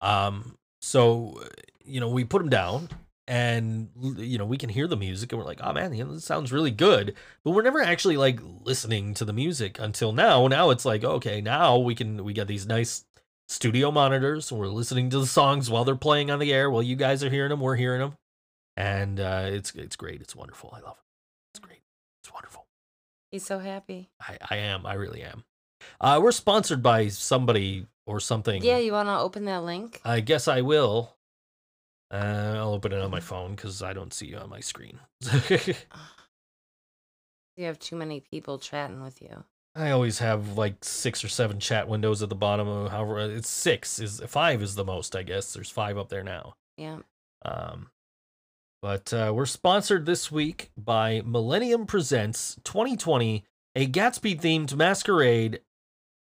um so you know we put them down and you know we can hear the music and we're like oh man you know, this sounds really good. But we're never actually like listening to the music until now. Now it's like okay now we can we got these nice studio monitors and we're listening to the songs while they're playing on the air while you guys are hearing them we're hearing them and uh it's it's great. It's wonderful. I love it. It's great. It's wonderful. He's so happy. i i am. I really am. Uh we're sponsored by somebody or something. Yeah, you want to open that link? I guess I will. Uh, I'll open it on my phone because I don't see you on my screen. You have too many people chatting with you. I always have like six or seven chat windows at the bottom of however it's six is five is the most I guess. There's five up there now. Yeah. Um, but uh, we're sponsored this week by Millennium Presents 2020, a Gatsby themed masquerade,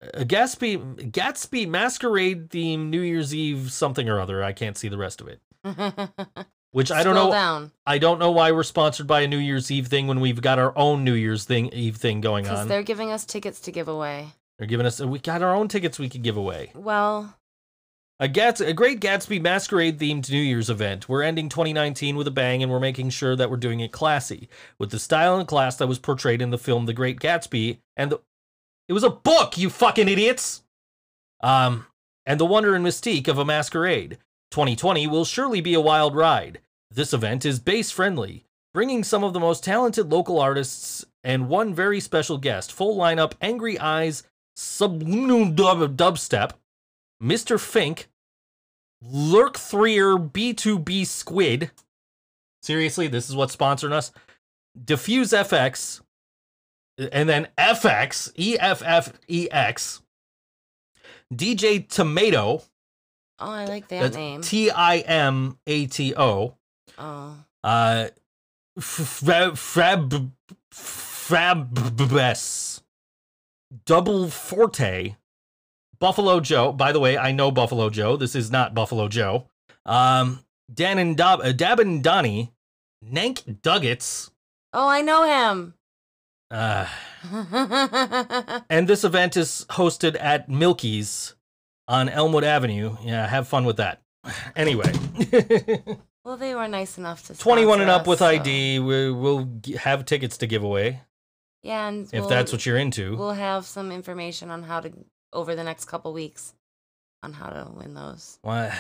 a Gatsby Gatsby masquerade themed New Year's Eve something or other. I can't see the rest of it. Which I don't know. down I don't know why we're sponsored by a New Year's Eve thing when we've got our own New Year's thing Eve thing going because on. they're giving us tickets to give away. They're giving us we got our own tickets we could give away. Well, A Gats a great Gatsby masquerade themed New Year's event. We're ending 2019 with a bang and we're making sure that we're doing it classy with the style and class that was portrayed in the film The Great Gatsby and the It was a book, you fucking idiots. Um and the wonder and mystique of a masquerade. 2020 will surely be a wild ride. This event is bass friendly, bringing some of the most talented local artists and one very special guest. Full lineup Angry Eyes, Subliminal dub- Dubstep, Mr. Fink, Lurk Threer B2B Squid. Seriously, this is what's sponsoring us. Diffuse FX, and then FX, E F F E X. DJ Tomato, oh, I like that that's name. T I M A T O. oh, Uh, Frab, Frab, Double Forte, Buffalo Joe. By the way, I know Buffalo Joe. This is not Buffalo Joe. Um, Dan and Dab, uh, Dab and Donnie, Nank Duggets. oh, I know him. Uh, and this event is hosted at Milkie's on Elmwood Avenue. Yeah, have fun with that. Anyway. well, they were nice enough to. 21 and up with so- ID. We, we'll g- have tickets to give away Yeah, and if we'll- that's what you're into. We'll have some information on how to over the next couple weeks on how to win those. Why?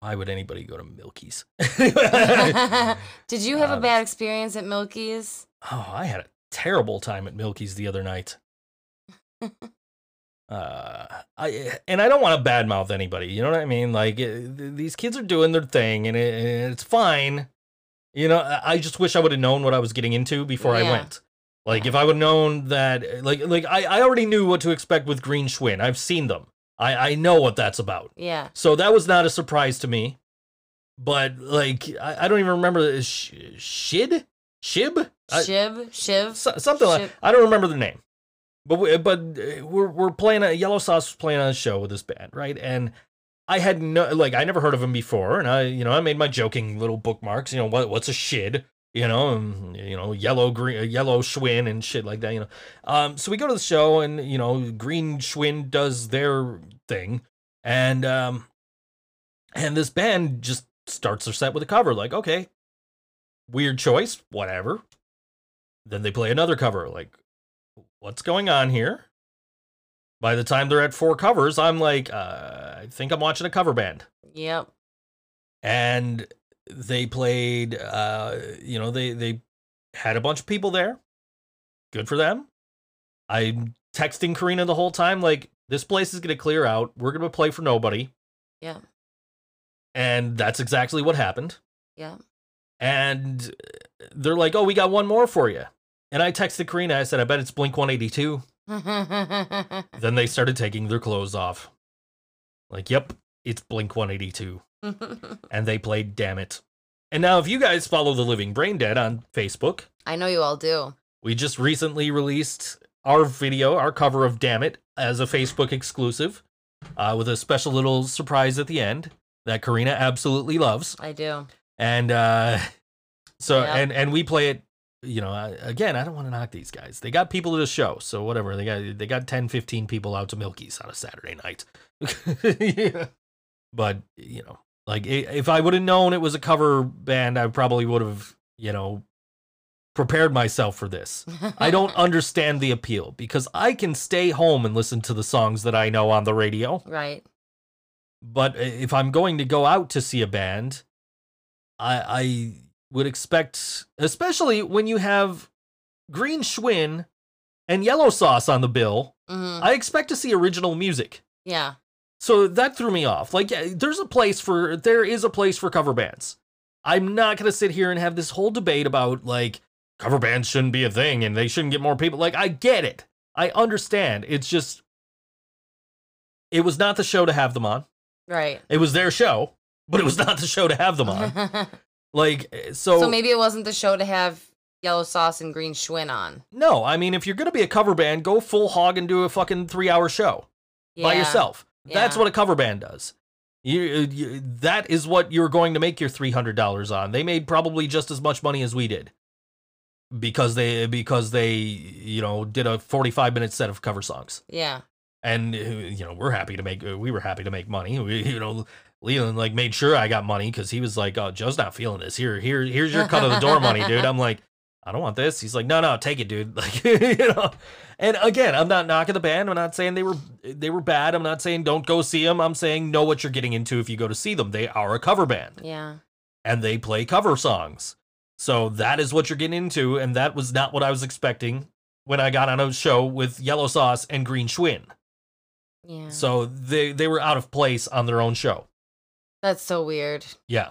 Why would anybody go to Milkie's? Did you have Uh, a bad experience at Milkie's? oh, I had a terrible time at Milkie's the other night. uh, I and I don't want to badmouth anybody. You know what I mean? Like th- these kids are doing their thing, and, it, and it's fine. You know, I just wish I would have known what I was getting into before I went. Like if I would have known that, like like I, I already knew what to expect with Green Schwinn. I've seen them. I I know what that's about. Yeah. So that was not a surprise to me. But like I, I don't even remember sh- Shid Shib Shib, Shiv. so- something like Shib. I don't remember the name. But we, but uh, we're we're playing a Yellow Sauce was playing on a show with this band, right? And I had no like I never heard of him before, and I you know I made my joking little bookmarks. You know what what's a shid? You know, and, you know yellow green yellow Schwinn and shit like that. You know, um, so we go to the show, and you know Green Schwinn does their thing, and um, and this band just starts their set with a cover. Like, okay, weird choice, whatever. Then they play another cover. Like, what's going on here? By the time they're at four covers, I'm like, uh, I think I'm watching a cover band. Yep. And they played, uh, you know, they they had a bunch of people there. Good for them. I'm texting Karina the whole time, like, this place is gonna clear out. We're gonna play for nobody. Yeah. And that's exactly what happened. Yeah. And they're like, oh, we got one more for you. And I texted Karina, I said, I bet it's Blink 182. Then they started taking their clothes off. Like, yep, it's Blink 182. And they played Damn It. And now, if you guys follow The Living Brain Dead on Facebook, I know you all do. we just recently released our video, our cover of Damn It, as a Facebook exclusive, uh, with a special little surprise at the end that Karina absolutely loves I do. and uh so Yep. and and we play it you know I- again i don't want to knock these guys. They got people to the show so whatever. They got they got 10 15 people out to milkie's on a saturday night. Yeah. but you know like if i would have known it was a cover band i probably would have you know prepared myself for this. I don't understand the appeal because i can stay home and listen to the songs that i know on the radio. Right. but uh, if I'm going to go out to see a band, I I would expect, especially when you have Green Schwinn and Yellow Sauce on the bill, hmm I expect to see original music. Yeah. So that threw me off. Like, there's a place for there is a place for cover bands. I'm not gonna sit here and have this whole debate about like cover bands shouldn't be a thing and they shouldn't get more people. Like, I get it. I understand. It's just it was not the show to have them on. Right. It was their show, but it was not the show to have them on. Like, eh, so, so maybe it wasn't the show to have yellow sauce and green Schwinn on. no, I mean, if you're going to be a cover band, go full hog and do a fucking three hour show by Yeah. yourself. That's Yeah. what a cover band does. You, you, that is what you're going to make your $300 on. They made probably just as much money as we did because they, because they, you know, did a 45 minute set of cover songs. Yeah. and uh, you know we're happy to make uh, we were happy to make money we, you know leland like made sure i got money because he was like oh joe's not feeling this here here here's your cut of the door money dude i'm like i don't want this he's like no no take it dude like you know and again i'm not knocking the band i'm not saying they were they were bad i'm not saying don't go see them i'm saying know what you're getting into if you go to see them they are a cover band Yeah. and they play cover songs. So that is what you're getting into, and that was not what I was expecting when I got on a show with Yellow Sauce and Green Schwinn. Yeah. So they they were out of place on their own show. That's so weird. Yeah.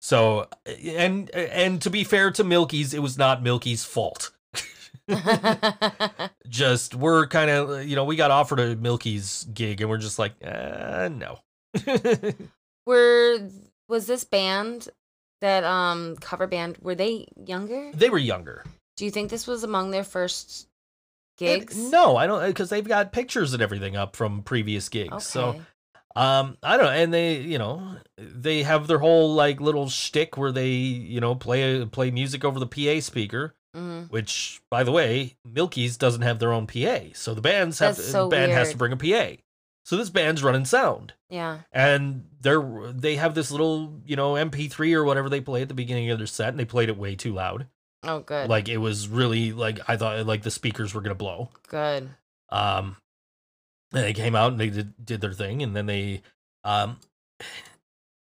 So and and to be fair to Milkie's, it was not Milkie's fault. Just we're kind of you know we got offered a Milkie's gig and we're just like uh, no. were was this band that um cover band were they younger? they were younger. Do you think this was among their first It- gigs? no, I don't because they've got pictures and everything up from previous gigs. Okay. So Um, I don't know, and they, you know, they have their whole like little shtick where they, you know, play play music over the PA speaker. Mhm. Which, by the way, Milkie's doesn't have their own PA, so the bands have the so band has to bring a PA. So this band's running sound, Yeah. and they're they have this little, you know, MP3 or whatever they play at the beginning of their set, and they played it way too loud. Oh, good. Like it was really like I thought like the speakers were gonna blow. good. Um, and they came out and they did, did their thing, and then they, um,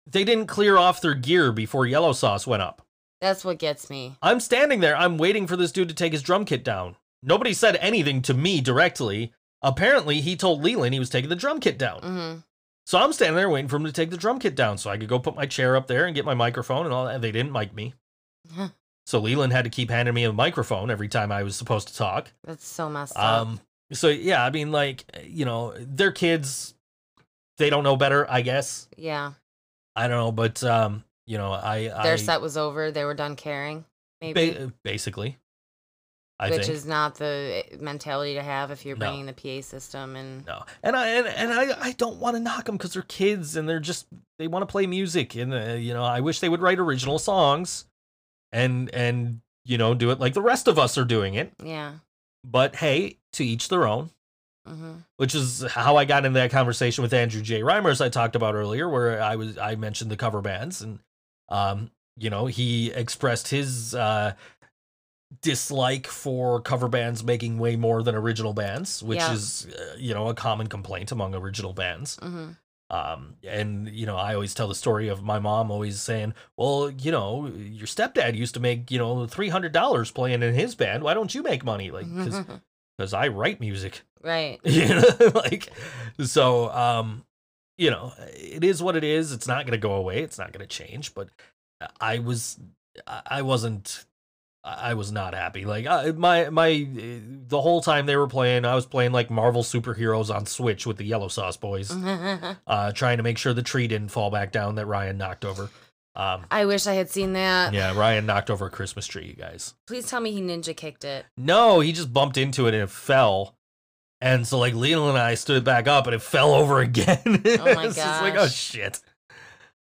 they didn't clear off their gear before Yellow Sauce went up. That's what gets me. I'm standing there, I'm waiting for this dude to take his drum kit down. Nobody said anything to me directly. Apparently, he told Leland he was taking the drum kit down. hmm So I'm standing there waiting for him to take the drum kit down so I could go put my chair up there and get my microphone and all that. And they didn't mic me. So Leland had to keep handing me a microphone every time I was supposed to talk. That's so messed up. So yeah, I mean, like, you know, they're kids. They don't know better, I guess. Yeah. I don't know, but um, you know, I, Their I set was over. They were done caring. Maybe. ba- basically, I which think. is not the eh, mentality to have if you're No. bringing the PA system and No, and I and, and I I don't want to knock them because they're kids and they're just they want to play music and uh, you know I wish they would write original songs, and and you know do it like the rest of us are doing it. yeah. But hey, to each their own. hmm Which is how I got into that conversation with Andrew J. Reimers I talked about earlier, where I was I mentioned the cover bands and um you know he expressed his uh dislike for cover bands making way more than original bands, which Yeah. is uh, you know a common complaint among original bands. hmm Um, and you know, I always tell the story of my mom always saying, "Well, you know, your stepdad used to make you know three hundred dollars playing in his band. Why don't you make money? Like, because I write music, right. you know, like so. Um, you know, it is what it is. It's not gonna go away. It's not gonna change. But I was, I I wasn't. I was not happy. Like I, my my the whole time they were playing, I was playing like Marvel superheroes on Switch with the Yellow Sauce Boys uh, trying to make sure the tree didn't fall back down that Ryan knocked over. Um, I wish I had seen that. yeah, Ryan knocked over a Christmas tree, you guys. Please tell me he ninja kicked it. No, he just bumped into it and it fell. And so, like, Lionel and I stood back up and it fell over again. Oh my God. it's like, oh shit.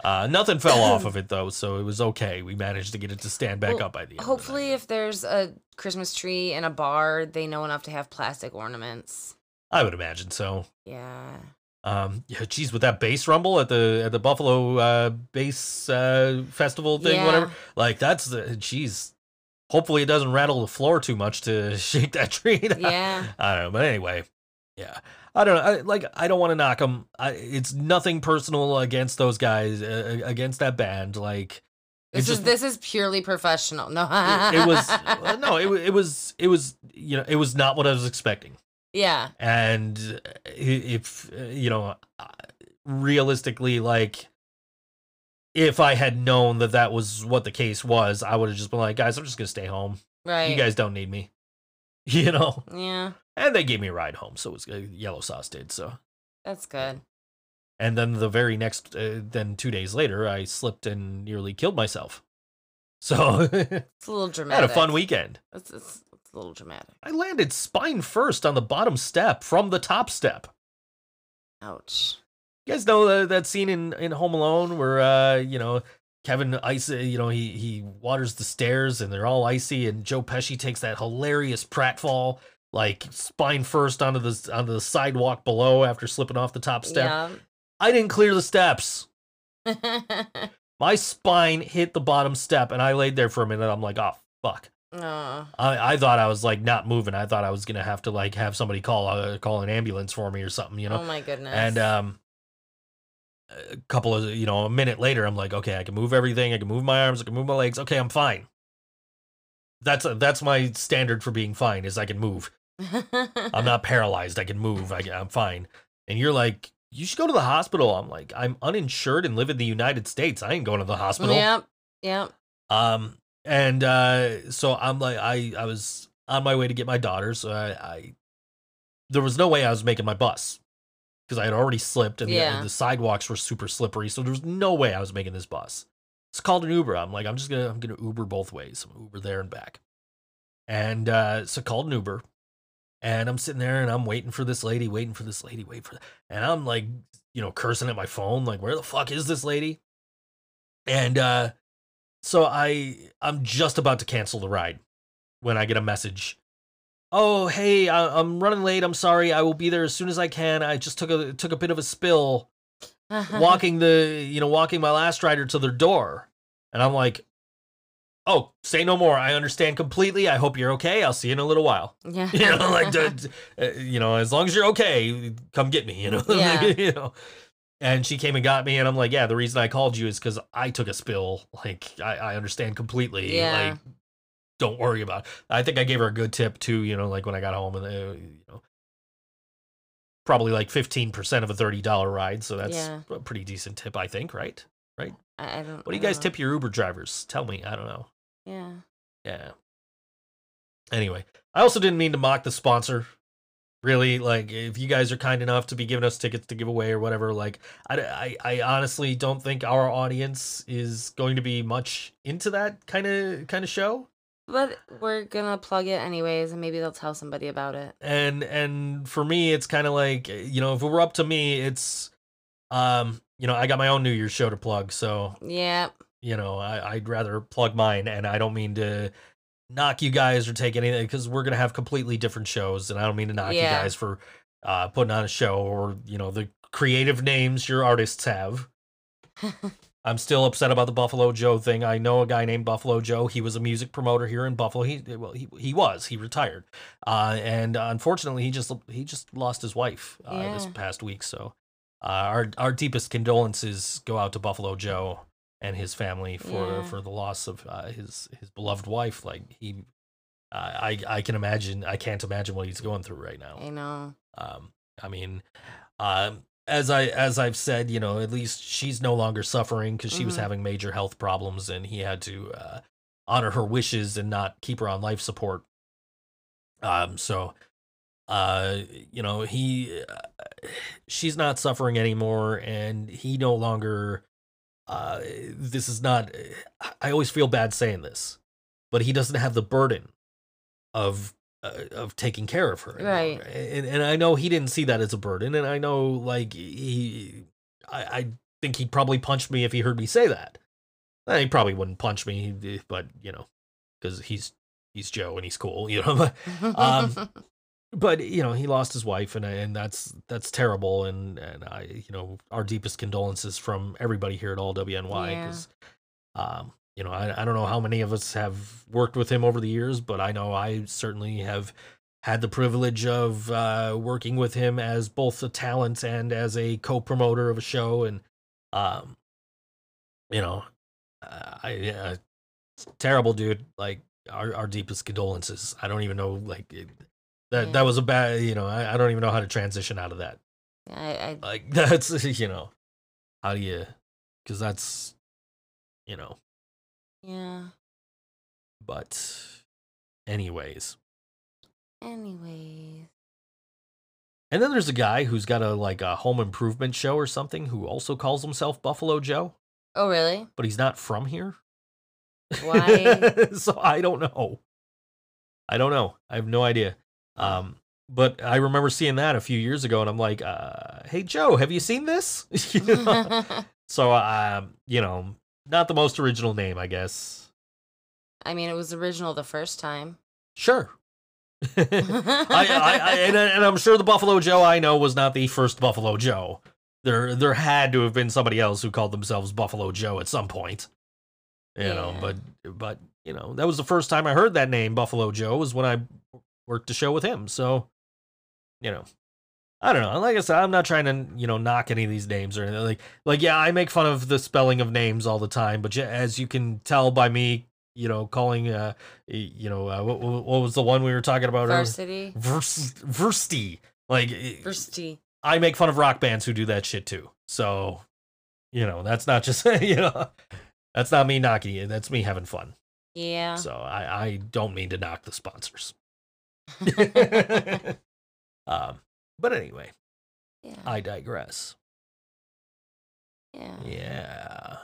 Uh, nothing fell off of it though, so it was okay. We managed to get it to stand back Well, up by the end. the Hopefully, night. if there's a Christmas tree in a bar, they know enough to have plastic ornaments. I would imagine so. Yeah. Um, yeah, geez, with that bass rumble at the at the Buffalo uh, bass uh, festival thing, Yeah. whatever. Like that's the geez. Hopefully, it doesn't rattle the floor too much to shake that tree. Yeah. I don't know, but anyway, yeah. I don't know. I, like, I don't want to knock them. I, it's nothing personal against those guys, uh, against that band. Like, This just is this is purely professional. No. it, it was no, it, it was it was you know it was not what I was expecting. Yeah. And if uh, you know, uh, realistically, like. If I had known that that was what the case was, I would have just been like, guys, I'm just gonna stay home. Right. You guys don't need me, you know. Yeah. And they gave me a ride home, so it was uh, Yellow Sauce did so. That's good. And then the very next, uh, then two days later, I slipped and nearly killed myself. So It's a little dramatic. had a fun weekend. It's, it's, it's a little dramatic. I landed spine first on the bottom step from the top step. Ouch. You guys know uh, that scene in, in Home Alone where, uh, you know, Kevin ice, uh, you know, he he waters the stairs and they're all icy, and Joe Pesci takes that hilarious pratfall, like spine first onto the onto the sidewalk below after slipping off the top step. Yeah. I didn't clear the steps. My spine hit the bottom step, and I laid there for a minute. I'm like, oh fuck. I, I thought I was like not moving. I thought I was gonna have to like have somebody call uh, call an ambulance for me or something, you know. oh my goodness. and um, a couple of you know a minute later, I'm like, okay, I can move everything. I can move my arms. I can move my legs. Okay, I'm fine. That's a, that's my standard for being fine is I can move. I'm not paralyzed. I can move. I, I'm fine. And you're like, you should go to the hospital. I'm like, I'm uninsured and live in the United States. I ain't going to the hospital. Yep. Yep. Um, and uh, so I'm like, I I was on my way to get my daughter, so I, I there was no way I was making my bus because I had already slipped and Yeah. the, the sidewalks were super slippery, so there was no way I was making this bus. It's called an Uber. I'm like, I'm just gonna I'm gonna Uber both ways. I'm Uber there and back. And uh, so called an Uber, and I'm sitting there and I'm waiting for this lady, waiting for this lady, wait for, and I'm like, you know, cursing at my phone, like, where the fuck is this lady? And uh, so I I'm just about to cancel the ride when I get a message. Oh, hey, I, I'm running late. I'm sorry. I will be there as soon as I can. I just took a took a bit of a spill walking the you know walking my last rider to their door, and I'm like, oh, say no more. I understand completely. I hope you're okay. I'll see you in a little while. yeah. You know, like d- d- uh, you know, as long as you're okay, come get me. You know, Yeah. you know. And she came and got me, and I'm like, yeah, the reason I called you is because I took a spill. Like, I, I understand completely. Yeah. Like, don't worry about. It. I think I gave her a good tip too. You know, like when I got home, and uh, you know, probably like 15 percent of a thirty dollar ride. So that's Yeah. a pretty decent tip, I think. Right? I, I don't. What do you guys know. tip your Uber drivers? Tell me. I don't know. Yeah. Yeah. Anyway, I also didn't mean to mock the sponsor. Really, like if you guys are kind enough to be giving us tickets to give away or whatever, like I, I, I honestly don't think our audience is going to be much into that kind of kind of show. But we're gonna plug it anyways, and maybe they'll tell somebody about it. and and for me it's kind of like you know if it were up to me it's um you know i got my own new year's show to plug so Yeah. you know I, i'd rather plug mine and i don't mean to knock you guys or take anything because we're gonna have completely different shows and i don't mean to knock you guys for uh putting on a show or you know the creative names your artists have. I'm still upset about the buffalo joe thing. I know a guy named buffalo joe. He was a music promoter here in buffalo. He well he, he was. He retired. Uh and unfortunately he just he just lost his wife uh, this past week so uh, our our deepest condolences go out to buffalo joe and his family for Yeah. for the loss of uh, his his beloved wife like he uh, i i can imagine i can't imagine what he's going through right now I know. um, I mean, um, as I as I've said, you know, at least she's no longer suffering because she was Mhm. having major health problems, and he had to uh, honor her wishes and not keep her on life support. Um, so, uh, you know, he, uh, she's not suffering anymore, and he no longer. Uh, this is not. I always feel bad saying this, but he doesn't have the burden of uh, of taking care of her. anymore. Right. And, and I know he didn't see that as a burden, and I know like he, I, I think he'd probably punch me if he heard me say that. Eh, He probably wouldn't punch me, eh, but you know, because he's he's Joe and he's cool, you know. Um, but you know, he lost his wife, and and that's that's terrible. And and I, you know, our deepest condolences from everybody here at All WNY Yeah. because, um, you know, I I don't know how many of us have worked with him over the years, but I know I certainly have had the privilege of uh, working with him as both a talent and as a co-promoter of a show, and um, you know, uh, I uh, terrible dude. Like our our deepest condolences. I don't even know like it, that that was a bad. You know, I, I don't even know how to transition out of that. I, I Like that's you know, how do you? Because that's you know. yeah. But anyways, Anyways. and then there's a guy who's got a like a home improvement show or something who also calls himself Buffalo Joe, Oh really? but he's not from here. Why? so I don't know. I don't know. I have no idea. Um, but I remember seeing that a few years ago, and I'm like, uh, "Hey Joe, have you seen this?" You know? so, um, you know, not the most original name, I guess. I mean, it was original the first time. Sure. I, I, I and, and I'm sure the Buffalo Joe I know was not the first Buffalo Joe. There, there had to have been somebody else who called themselves Buffalo Joe at some point. You know, but but you know that was the first time I heard that name, Buffalo Joe, was when I worked a show with him. So, you know, I don't know. Like I said, I'm not trying to you know knock any of these names or anything. Like like yeah, I make fun of the spelling of names all the time, but as you can tell by me, you know, calling uh, you know, uh, what, what was the one we were talking about? Varsity. Vers- Versty. Like Varsity. I make fun of rock bands who do that shit too. So, you know, that's not just you know, that's not me knocking you. That's me having fun. Yeah. So I I don't mean to knock the sponsors. um, but anyway, yeah. I digress. yeah. Yeah.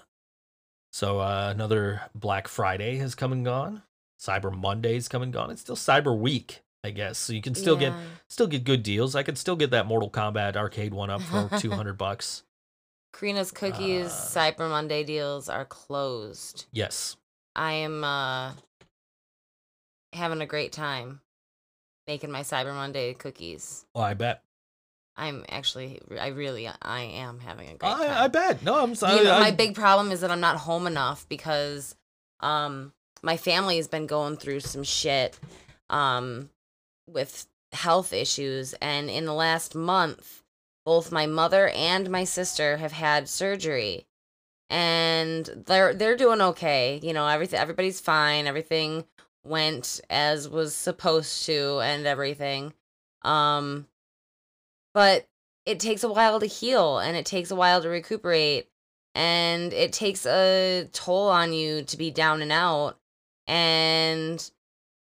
So uh, another Black Friday has come and gone. Cyber Monday's come and gone. It's still Cyber Week, I guess. So you can still get still get good deals. I could still get that Mortal Kombat arcade one up for 200 bucks. Karina's Cookies Uh, Cyber Monday deals are closed. Yes. I am uh having a great time making my Cyber Monday cookies. Oh, I bet. I'm actually I really I am having a great time. I, I bet. No, I'm sorry. You know, my big problem is that I'm not home enough because um my family has been going through some shit um with health issues and in the last month both my mother and my sister have had surgery and they're they're doing okay you know everything everybody's fine everything went as was supposed to and everything. Um but it takes a while to heal and it takes a while to recuperate and it takes a toll on you to be down and out. And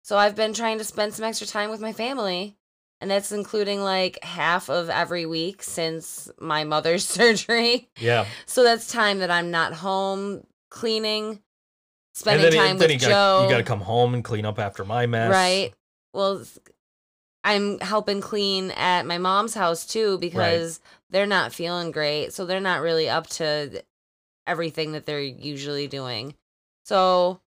so i've been trying to spend some extra time with my family and that's including like half of every week since my mother's surgery. Yeah. so that's time that i'm not home cleaning spending then, time then with you Joe. gotta, you gotta come home and clean up after my mess. Right. Well, I'm helping clean at my mom's house too because they're not feeling great. So they're not really up to everything that they're usually doing. So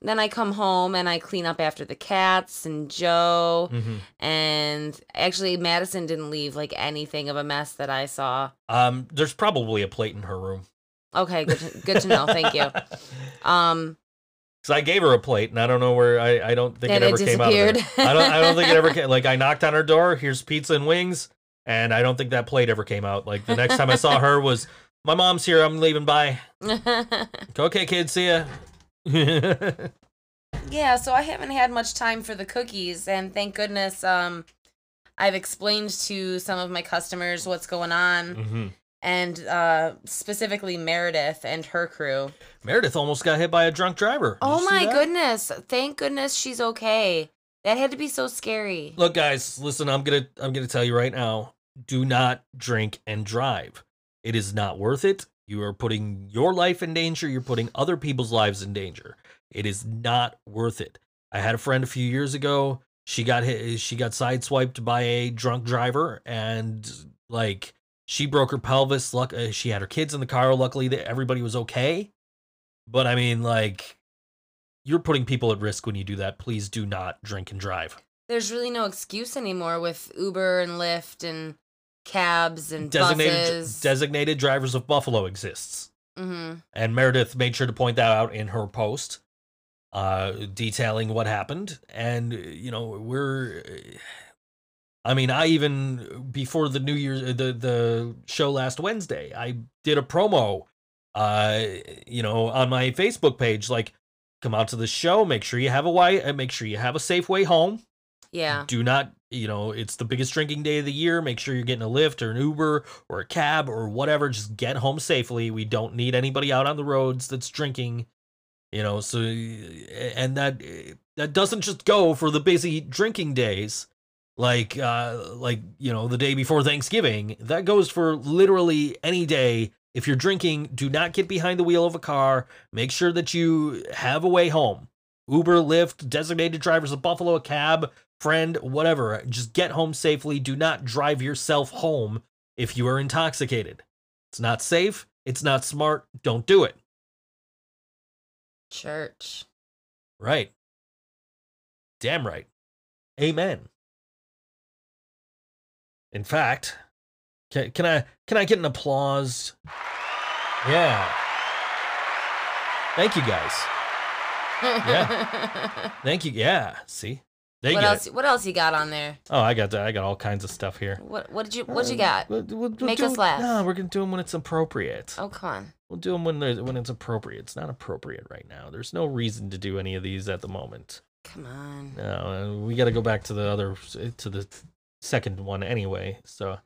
then I come home and I clean up after the cats and Joe. hmm And actually, Madison didn't leave like anything of a mess that I saw. Um, there's probably a plate in her room. Okay, good to, good to know. Thank you. Um, Because I gave her a plate, and I don't know where. I, I don't think And it it ever came out of there. disappeared. I don't. I don't think it ever came. Like I knocked on her door. Here's pizza and wings, and I don't think that plate ever came out. Like the next time I saw her was, my mom's here. I'm leaving. Bye. Okay, kids. See ya. yeah, so I haven't had much time for the cookies, and thank goodness um, I've explained to some of my customers what's going on, hmm and uh, specifically Meredith and her crew. Meredith almost got hit by a drunk driver. Did Oh my goodness! Thank goodness she's okay. That had to be so scary. Look, guys, listen. I'm gonna. I'm gonna tell you right now. Do not drink and drive. It is not worth it. You are putting your life in danger. You're putting other people's lives in danger. It is not worth it. I had a friend a few years ago. She got hit. She got sideswiped by a drunk driver, and like she broke her pelvis. Luck. uh, She had her kids in the car. Luckily, that everybody was okay. But I mean, like, you're putting people at risk when you do that. Please do not drink and drive. There's really no excuse anymore with Uber and Lyft and cabs and designated buses. designated drivers of Buffalo exists, hmm and Meredith made sure to point that out in her post, uh, detailing what happened. And you know, we're, I mean, I even before the New Year's the the show last Wednesday, I did a promo, uh, you know, on my Facebook page, like. Come out to the show. Make sure you have a way. uh, Make sure you have a safe way home Yeah. do not you know it's the biggest drinking day of the year make sure you're getting a lift or an uber or a cab or whatever just get home safely we don't need anybody out on the roads that's drinking you know so and that that doesn't just go for the busy drinking days like uh like you know the day before thanksgiving that goes for literally any day. If you're drinking do not get behind the wheel of a car. Make sure that you have a way home. Uber lyft designated drivers of buffalo a cab friend whatever. Just get home safely. Do not drive yourself home if you are intoxicated. It's not safe. It's not smart. Don't do it. Church. right. Damn right. Amen in fact can, can i can i get an applause yeah thank you guys Yeah. thank you yeah see they what else? it. What else you got on there? oh i got that i got all kinds of stuff here What What did you What you got? We'll- we'll- we'll Make us laugh. No, we're gonna do them when it's appropriate. Oh, come on. We'll do them when there's when it's appropriate. It's not appropriate right now. There's no reason to do any of these at the moment. Come on. No, uh, we got to go back to the other to the second one anyway. So,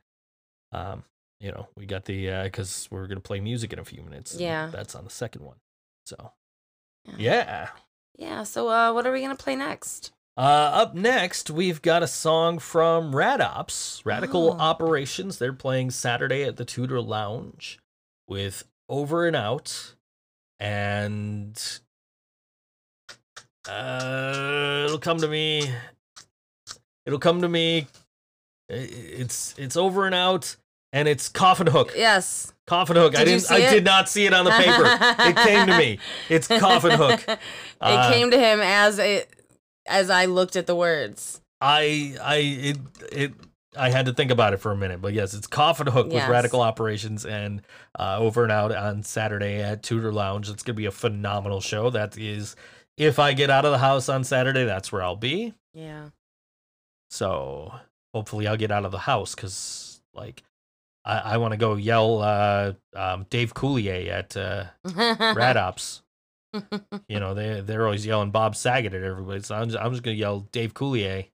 um, you know, we got the uh because we're gonna play music in a few minutes. Yeah. that's on the second one. So, Yeah. yeah. Yeah. So, uh, what are we gonna play next? Uh, up next, we've got a song from Rad Ops, Radical Oh. Operations. They're playing Saturday at the Tudor Lounge with Over and Out. And uh, it'll come to me. It'll come to me. I- It's it's Over and Out, and it's Coffin Hook. Yes. Coffin Hook. I Did you didn't. I it? did not see it on the paper. it came to me. It's Coffin Hook. it Uh, came to him as it as I looked at the words. I I it it I had to think about it for a minute, but yes, it's Coffin Hook with Radical Operations and uh, over and out on Saturday at Tudor Lounge. It's gonna be a phenomenal show. That is, if I get out of the house on Saturday, that's where I'll be. Yeah. So hopefully, I'll get out of the house because like I I want to go yell uh, um, Dave Coulier at uh, Rad Ops. You know they they're always yelling Bob Saget at everybody, so I'm just, I'm just gonna yell Dave Coulier.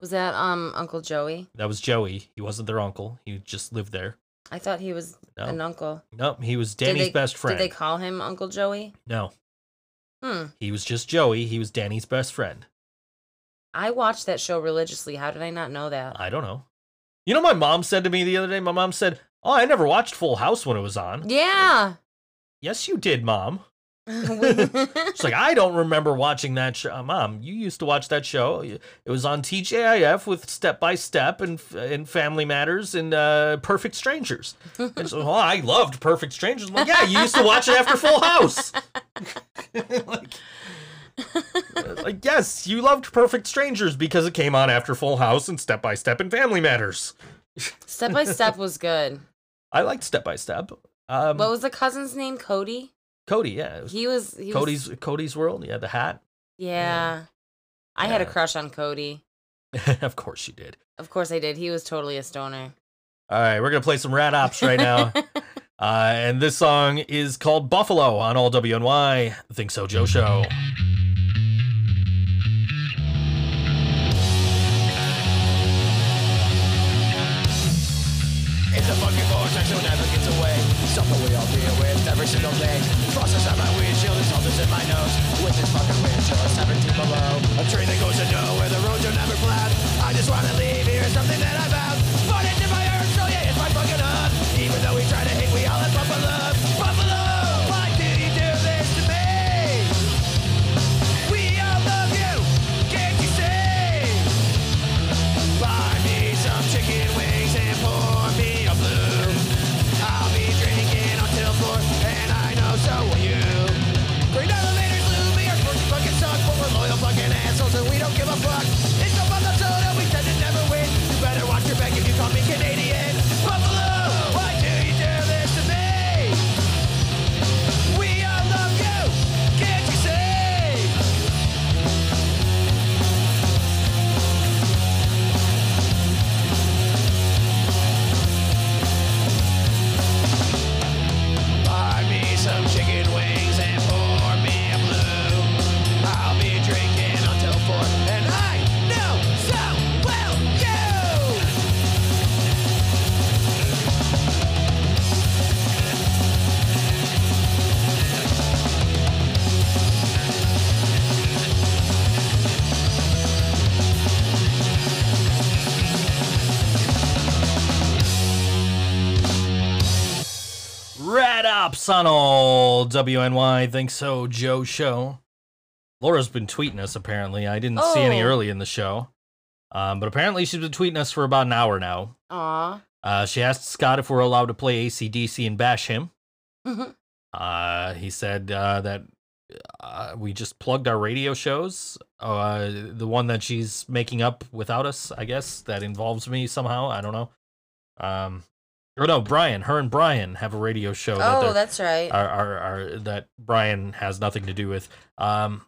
Was that um Uncle Joey? That was Joey. He wasn't their uncle. He just lived there. I thought he was No. an uncle. Nope, he was Danny's they- best friend. Did they call him Uncle Joey? no, Hmm. he was just Joey. He was Danny's best friend. I watched that show religiously. How did I not know that? I don't know. You know, my mom said to me the other day. My mom said, "Oh, I never watched Full House when it was on." Yeah. Yes, you did, mom. She's like, I don't remember watching that show. Mom, you used to watch that show. It was on TGIF with Step by Step and and Family Matters and uh, Perfect Strangers. And so, oh, I loved Perfect Strangers. I'm like, yeah, you used to watch it after Full House. like, like, yes, you loved Perfect Strangers because it came on after Full House and Step by Step and Family Matters. Step by Step was good. I liked Step by Step. Um, What was the cousin's name? Cody. Cody, yeah, was He was. He Cody's Was, Cody's World. Yeah, the hat. yeah. I had a crush on Cody. of course you did. Of course I did. He was totally a stoner. All right, we're gonna play some Rad Ops right now, uh, and this song is called Buffalo on all WNY. Think so, Joe Show. Single day. Frost inside my windshield, there's salters in my nose. With this fucking windshield, it's 17 below. A train that goes On all WNY. Think so, Joe Show. Laura's been tweeting us apparently. I didn't see any Oh. early in the show, um, but apparently she's been tweeting us for about an hour now. Aw. Uh, she asked Scott if we're allowed to play ACDC and bash him. Uh, he said uh, that uh, we just plugged our radio shows. Uh, the one that she's making up without us, I guess, that involves me somehow. I don't know. Um, or no, Brian. Her and Brian have a radio show. oh, they're- that's right. are, are, are that Brian has nothing to do with. Um,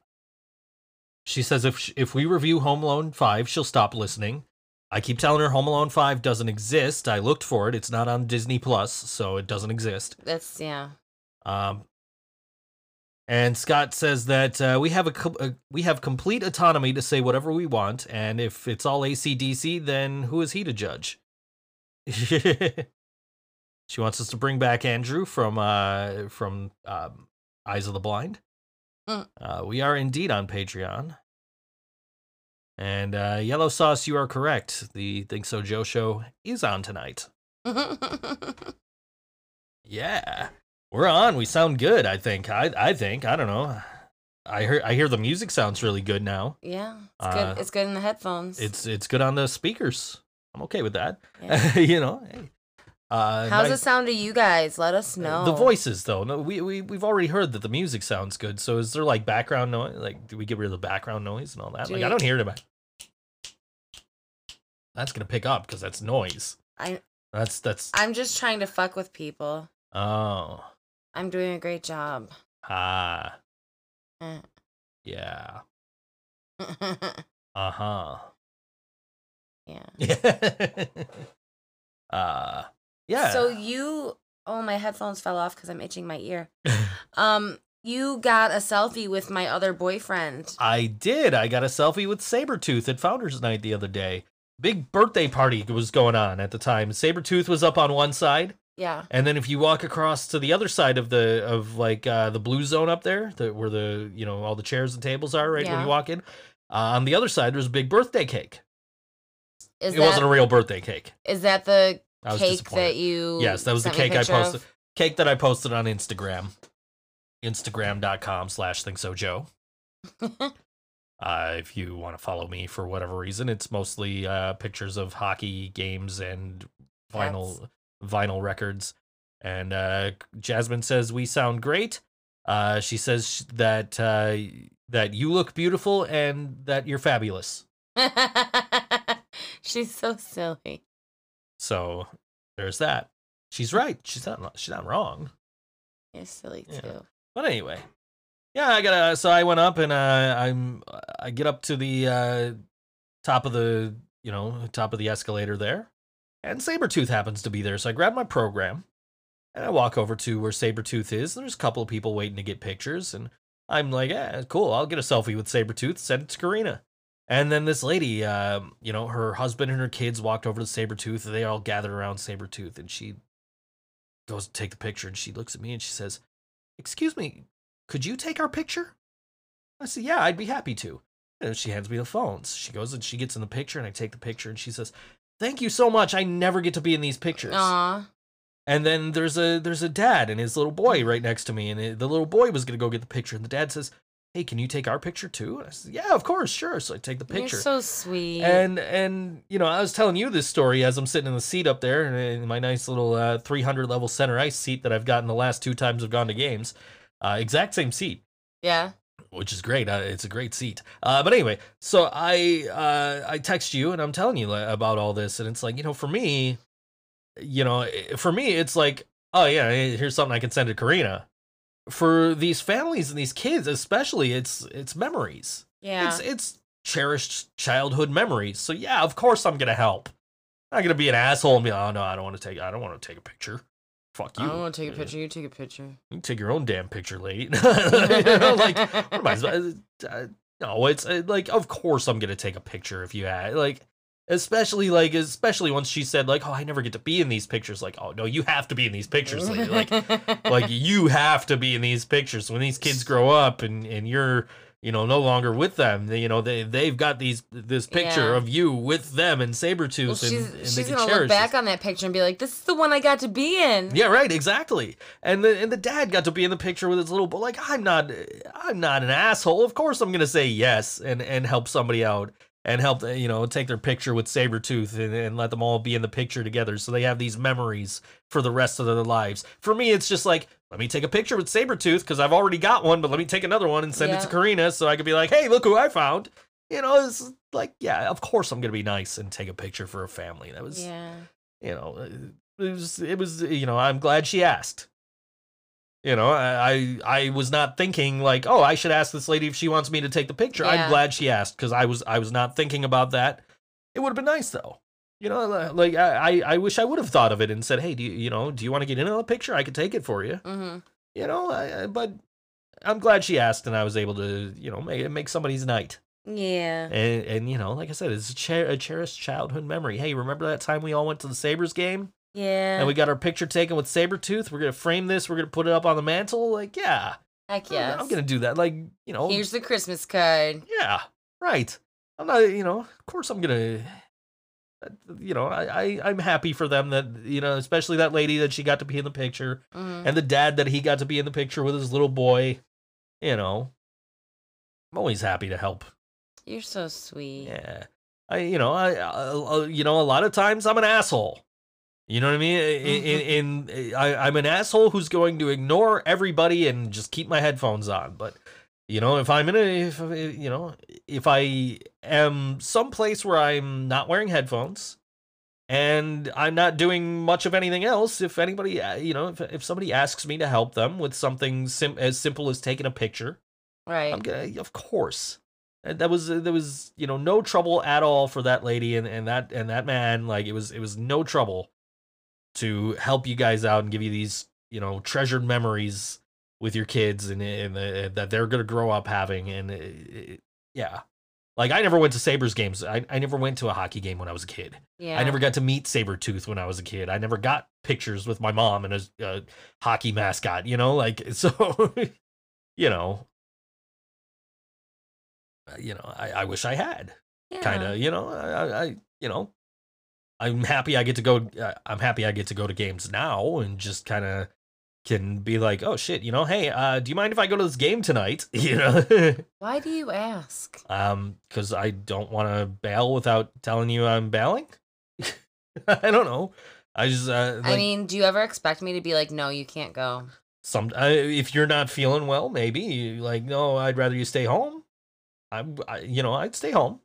she says if sh- if we review Home Alone five, she'll stop listening. I keep telling her Home Alone five doesn't exist. I looked for it; it's not on Disney Plus, so it doesn't exist. That's yeah. Um, and Scott says that uh, we have a, co- uh we have complete autonomy to say whatever we want, and if it's all ACDC, then who is he to judge? she wants us to bring back Andrew from uh, from um, Eyes of the Blind. Mm. Uh, we are indeed on Patreon. And uh, Yellow Sauce, you are correct. The Think So Joe show is on tonight. Yeah, we're on. We sound good. I think. I I think. I don't know. I hear I hear the music sounds really good now. yeah. It's Uh, good. It's good in the headphones. It's it's good on the speakers. I'm okay with that. Yeah. you know. hey. Uh, How's it sound to you guys? Let us know. The voices though. No, we we we've already heard that the music sounds good. So is there like background noise? Like, do we get rid of the background noise and all that? Do like, I don't hear it. About... That's gonna pick up because that's noise. I That's that's. I'm just trying to fuck with people. Oh, I'm doing a great job. ah, Eh. yeah, uh huh. yeah. Yeah. uh yeah. So you oh my headphones fell off because I'm itching my ear. Um you got a selfie with my other boyfriend. I did. I got a selfie with Sabretooth at Founders Night the other day. Big birthday party was going on at the time. Sabretooth was up on one side, Yeah. and then if you walk across to the other side of the of like uh the blue zone up there, the where the you know all the chairs and tables are right when you walk in, uh, on the other side there's a big birthday cake. Is it that wasn't a real birthday cake. is that the I was cake that you Yes, that was the cake I posted. of? Cake that I posted on Instagram. Instagram.com slash think so Joe. Uh, if you want to follow me for whatever reason, it's mostly uh, pictures of hockey games and vinyl vinyl records. And uh, Jasmine says we sound great. Uh, she says that uh, that you look beautiful and that you're fabulous. She's so silly. So there's that. She's right. She's not. She's not wrong. You're silly Yeah. too. But anyway, yeah, I got. So I went up and uh, I'm. I get up to the uh, top of the you know top of the escalator there, and Sabretooth happens to be there. So I grab my program, and I walk over to where Sabretooth is. There's a couple of people waiting to get pictures, and I'm like, yeah, cool. I'll get a selfie with Sabretooth. Send it to Karina. And then this lady, um, you know, her husband and her kids walked over to Sabretooth. They all gathered around Sabretooth, and she goes to take the picture, and she looks at me and she says, Excuse me, could you take our picture? I said, Yeah, I'd be happy to. And she hands me the phones. She goes and she gets in the picture, and I take the picture, and she says, Thank you so much. I never get to be in these pictures. Aw. And then there's a there's a dad and his little boy right next to me, and the little boy was gonna go get the picture, and the dad says, "Hey, can you take our picture too?" And I said, "Yeah, of course, sure." So I take the picture. You're so sweet. And and you know, I was telling you this story as I'm sitting in the seat up there in my nice little uh, 300 level center ice seat that I've gotten the last two times I've gone to games. Uh, exact same seat, yeah. which is great. Uh, it's a great seat. Uh, but anyway, so I uh, I text you and I'm telling you about all this, and it's like you know, for me, you know, for me, it's like, oh yeah, here's something I can send to Karina. For these families and these kids, especially, it's it's memories Yeah. it's it's cherished childhood memories. So yeah, of course I'm gonna help. I'm not gonna be an asshole and be, oh no, I don't want to take, I don't want to take a picture. Fuck you. I don't want to take a picture. You take a picture. You can take your own damn picture, lady. You know, like, what am I? uh, no, it's uh, like, of course I'm gonna take a picture if you had like. Especially like, especially once she said like, "Oh, I never get to be in these pictures." Like, "Oh no, you have to be in these pictures." Like, like you have to be in these pictures when these kids grow up and and you're you know no longer with them they, you know they they've got these this picture Yeah. of you with them and Sabretooth well, and, she's and they she's can gonna look back this. on that picture and be like, "This is the one I got to be in." yeah right exactly and the and the dad got to be in the picture with his little boy like i'm not i'm not an asshole of course i'm gonna say yes and and help somebody out and help you know take their picture with Sabretooth and, and let them all be in the picture together so they have these memories for the rest of their lives. For me it's just like let me take a picture with Sabretooth because i've already got one but let me take another one and send it to karina so i could be like hey look who i found. You know it's like yeah of course i'm gonna be nice and take a picture for a family. That was Yeah. you know uh, it was it was you know i'm glad she asked you know i i, was not thinking like oh i should ask this lady if she wants me to take the picture. I'm glad she asked because i was i was not thinking about that. It would have been nice though. You know like i i wish i would have thought of it and said hey do you you know do you want to get in on the picture? I could take it for you. Mm-hmm. you know I, I, but i'm glad she asked and i was able to you know make, make somebody's night. Yeah. and and you know like i said it's a, cher- a cherished childhood memory. Hey remember that time we all went to the sabres game Yeah. and we got our picture taken with Sabretooth. We're gonna frame this, we're gonna put it up on the mantle. Like, yeah. Heck I'm- I'm gonna do that. Like, you know, Here's the Christmas card. yeah, right. I'm not, you know, of course I'm gonna uh, you know, I, I I'm happy for them that you know, especially that lady that she got to be in the picture, Mhm. and the dad that he got to be in the picture with his little boy. You know, I'm always happy to help. You're so sweet. Yeah, I you know I, I you know a lot of times I'm an asshole. You know what I mean? In, in, in I, I'm an asshole who's going to ignore everybody and just keep my headphones on. But you know, if I'm in a, if you know, if I am someplace where I'm not wearing headphones and I'm not doing much of anything else, if anybody, uh, you know, if if somebody asks me to help them with something sim- as simple as taking a picture, Right. I'm gonna, of course. That was there was you know no trouble at all for that lady and, and that and that man. Like it was it was no trouble to help you guys out and give you these you know treasured memories with your kids and, and uh, that they're gonna grow up having. And it, it- yeah, like I never went to Sabres games. I I never went to a hockey game when I was a kid. yeah. I never got to meet Sabretooth when I was a kid. I never got pictures with my mom and a, a hockey mascot, you know, like so you know uh, you know, I, I wish I had yeah. kind of, you know, I, I- you know, I'm happy I get to go. Uh, I'm happy I get to go to games now and just kind of can be like, oh shit, you know, hey, uh, do you mind if I go to this game tonight? You know, Why do you ask? um, because I don't want to bail without telling you I'm bailing. I don't know. I just, uh, I mean, do you ever expect me to be like, no, you can't go? some uh, if you're not feeling well, maybe you like, no, I'd rather you stay home. I'm, I, you know, I'd stay home.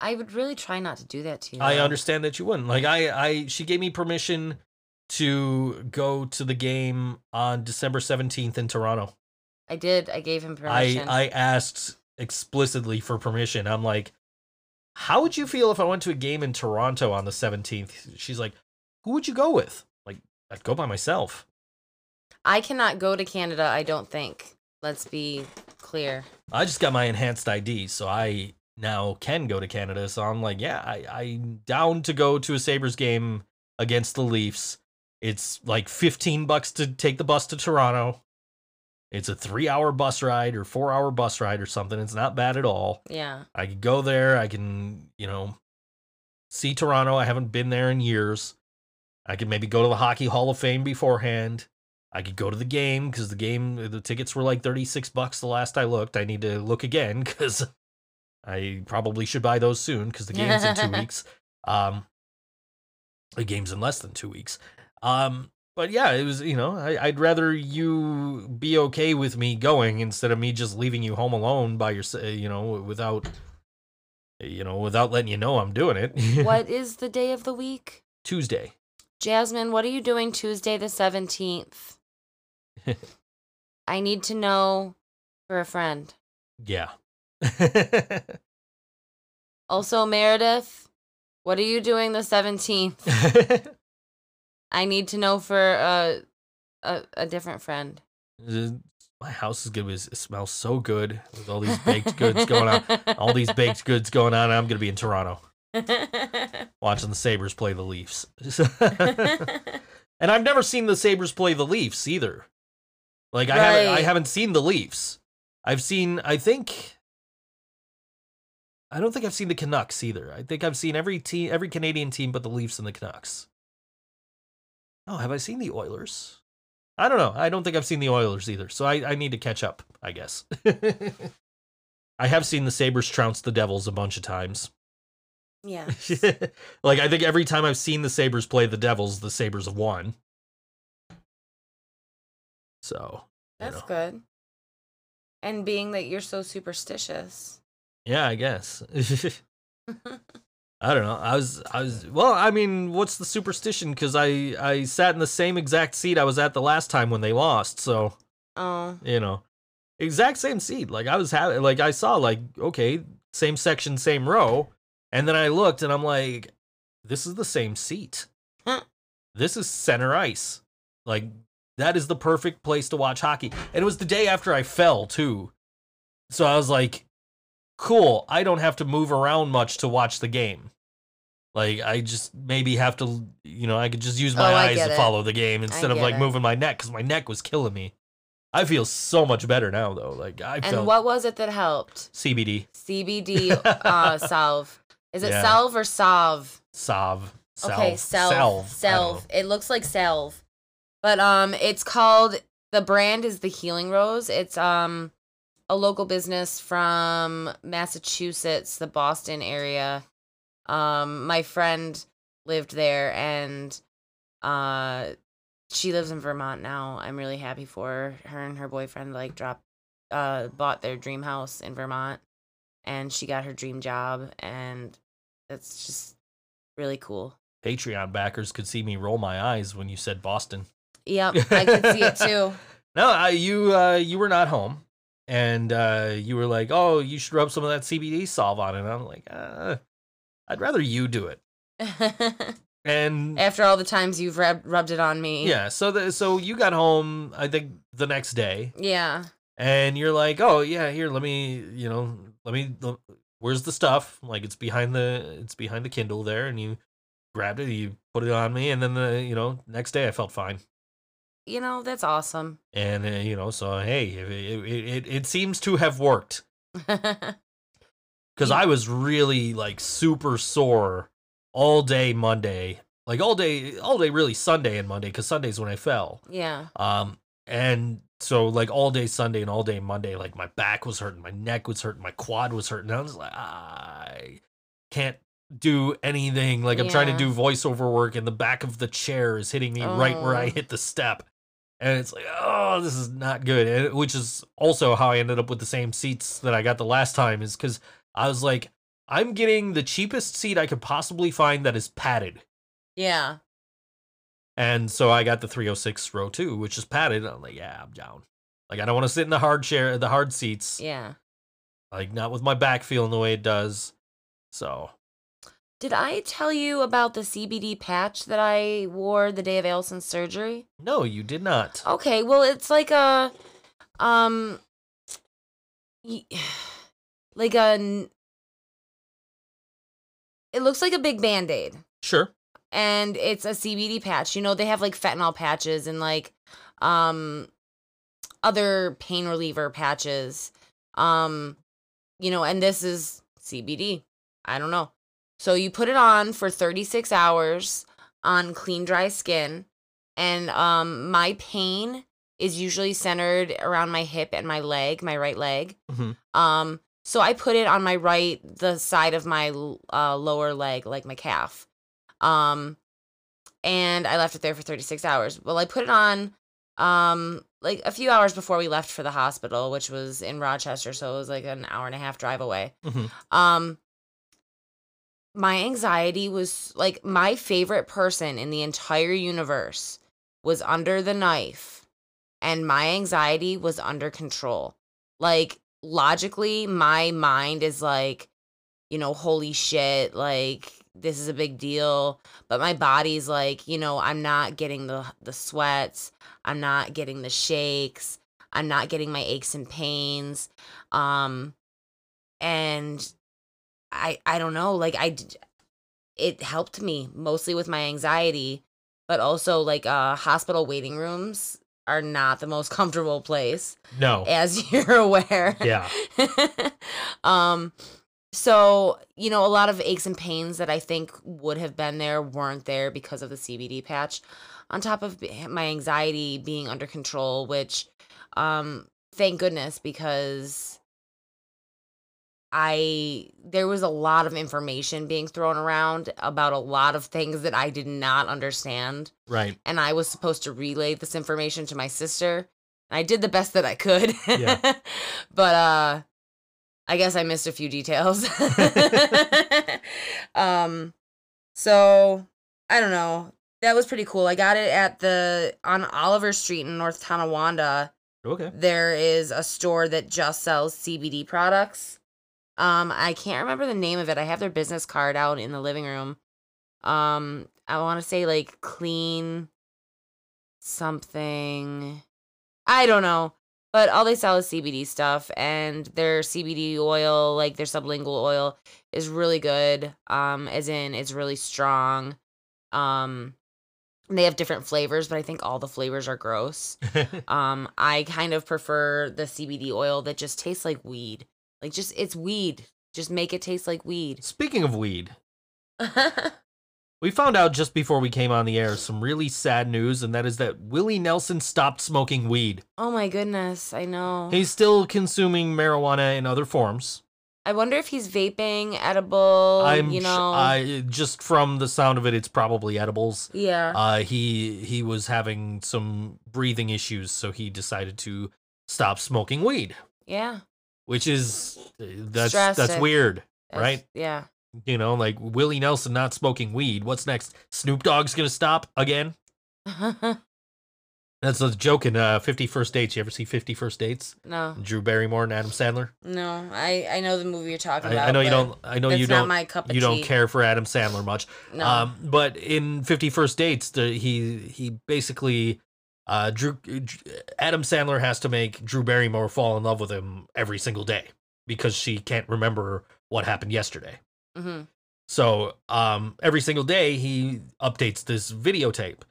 I would really try not to do that to you. I understand that you wouldn't. Like I I she gave me permission to go to the game on December 17th in Toronto. I did. I gave him I. I asked explicitly for permission. I'm like, "How would you feel if I went to a game in Toronto on the 17th?" She's like, "Who would you go with?" Like, I'd go by myself. I cannot go to Canada. I don't think. Let's be clear. I just got my enhanced ID, so I now can go to Canada. So I'm like, yeah, I, I'm down to go to a Sabres game against the Leafs. It's like 15 bucks to take the bus to Toronto. It's a three hour bus ride or four hour bus ride or something. It's not bad at all. Yeah. I could go there. I can, you know, see Toronto. I haven't been there in years. I could maybe go to the Hockey Hall of Fame beforehand. I could go to the game because the game, the tickets were like 36 bucks the last I looked. I need to look again because I probably should buy those soon because the game's in two weeks. Um, the game's in less than two weeks. Um, but yeah, it was, you know, I, I'd rather you be okay with me going instead of me just leaving you home alone by your, you know, without, you know, without letting you know I'm doing it. what is the day of the week? Tuesday. Jasmine, what are you doing Tuesday the 17th? I need to know for a friend. Yeah. Also, Meredith, what are you doing the 17th? I need to know for a, a, a different friend. My house is gonna be, it smells so good with all these baked goods going on. All these baked goods going on. I'm gonna be in Toronto watching the Sabres play the Leafs. and I've never seen the Sabres play the Leafs either. Like I haven't I haven't seen the Leafs. I've seen I think I don't think I've seen the Canucks either. I think I've seen every team every Canadian team but the Leafs and the Canucks. Oh, have I seen the Oilers? I don't know. I don't think I've seen the Oilers either. So I, I need to catch up, I guess. I have seen the Sabres trounce the Devils a bunch of times. yeah. like I think every time I've seen the Sabres play the Devils, the Sabres have won. So you That's know. good. And being that you're so superstitious. Yeah, I guess. I don't know. I was I was well, I mean, what's the superstition cuz I I sat in the same exact seat I was at the last time when they lost. So, Oh, you know, exact same seat. Like I was having like I saw like okay, same section, same row, and then I looked and I'm like this is the same seat. Huh. This is center ice. Like that is the perfect place to watch hockey. And it was the day after I fell too. So I was like cool, I don't have to move around much to watch the game. Like I just maybe have to, you know, I could just use my Oh, eyes to it. follow the game instead of like it. moving my neck cuz my neck was killing me. I feel so much better now though. Like I and what was it that helped? CBD, CBD uh, salve. Is it Yeah. salve or salve? salve, salve, Okay, salve. salve. Salve. It looks like salve. But um it's called the brand is the Healing Rose. It's um a local business from Massachusetts, the Boston area. Um my friend lived there and uh she lives in Vermont now. I'm really happy for her. Her and her boyfriend like dropped uh bought their dream house in Vermont and she got her dream job and it's just really cool. Patreon backers could see me roll my eyes when you said Boston. Yep, I could see it too. No, I, you uh, you were not home, and uh, you were like, "Oh, you should rub some of that CBD solve on it." And I'm like, uh, "I'd rather you do it." And After all the times you've rub- rubbed it on me. yeah, so the, so you got home, I think the next day, Yeah. and you're like, "Oh yeah, here, let me, you know, let me. Where's the stuff? Like it's behind the it's behind the Kindle there, and you grabbed it, you put it on me, and then the you know next day I felt fine. You know, that's awesome. And uh, you know, so hey, it it, it, it seems to have worked. because Yeah. I was really like super sore all day Monday like all day, all day, really Sunday and Monday, because Sunday's when I fell. Yeah. Um, and so like all day Sunday and all day Monday, like my back was hurting, my neck was hurting, my quad was hurting. I was like, I can't do anything. Like I'm trying to do voiceover work, and the back of the chair is hitting me right where I Oh. hit the step. And it's like, oh, this is not good. And, which is also how I ended up with the same seats that I got the last time, is because I was like, I'm getting the cheapest seat I could possibly find that is padded. Yeah. And so I got the 306 row two, which is padded. I'm like, yeah, I'm down. Like I don't want to sit in the hard chair, the hard seats. Yeah. Like not with my back feeling the way it does. So Did I tell you about the CBD patch that I wore the day of Allison's surgery? no, you did not. Okay, well, it's like a, um, like a, it looks like a big band aid. Sure. and it's a CBD patch. You know, they have like fentanyl patches and like um other pain reliever patches. Um you know, and this is CBD. I don't know. So you put it on for 36 hours on clean dry skin and um my pain is usually centered around my hip and my leg, my right leg. Mhm. Um so I put it on my right the side of my uh, lower leg, like my calf. Um, and I left it there for 36 hours. Well, I put it on um like a few hours before we left for the hospital, which was in Rochester, so it was like an hour and a half drive away. Mhm. Um my anxiety was like my favorite person in the entire universe was under the knife and my anxiety was under control. Like logically, my mind is like, you know, holy shit, like this is a big deal. But my body's like, you know, I'm not getting the the sweats, I'm not getting the shakes, I'm not getting my aches and pains. Um and I I don't know, like I it helped me mostly with my anxiety, but also like uh hospital waiting rooms are not the most comfortable place No. as you're aware. Yeah. um so, you know, a lot of aches and pains that I think would have been there weren't there because of the CBD patch. On top of my anxiety being under control, which um thank goodness because I there was a lot of information being thrown around about a lot of things that I did not understand Right. and I was supposed to relay this information to my sister. And I did the best that I could. Yeah. but uh I guess I missed a few details. um so I don't know. That was pretty cool. I got it at the on Oliver Street in North Tonawanda. Okay. There is a store that just sells CBD products. Um, I can't remember the name of it. I have their business card out in the living room. Um, I want to say like clean something. I don't know. But all they sell is CBD stuff and their CBD oil, like their sublingual oil is really good. Um, as in it's really strong. Um, they have different flavors, but I think all the flavors are gross. Um, I kind of prefer the CBD oil that just tastes like weed. Like just it's weed. Just make it taste like weed. Speaking of weed, we found out just before we came on the air some really sad news, and that is that Willie Nelson stopped smoking weed. oh my goodness, I know. He's still consuming marijuana in other forms. I wonder if he's vaping, edible, I'm you know. I just from the sound of it, it's probably edibles. yeah. Uh, he he was having some breathing issues, so he decided to stop smoking weed, yeah. Which is uh, that's that's weird, that's- right? Yeah. You know, like Willie Nelson not smoking weed. What's next? Snoop Dogg's gonna stop again? That's a joke in uh, Fifty First Dates. You ever see Fifty First Dates? no. Drew Barrymore and Adam Sandler. No. I I know the movie you're talking about. I, I know you don't. I know you don't. my cup of you don't tea. care for Adam Sandler much. No. Um, but in Fifty First Dates, the, he he basically uh, Drew Adam Sandler has to make Drew Barrymore fall in love with him every single day because she can't remember what happened yesterday. hmm So um, every single day he updates this videotape,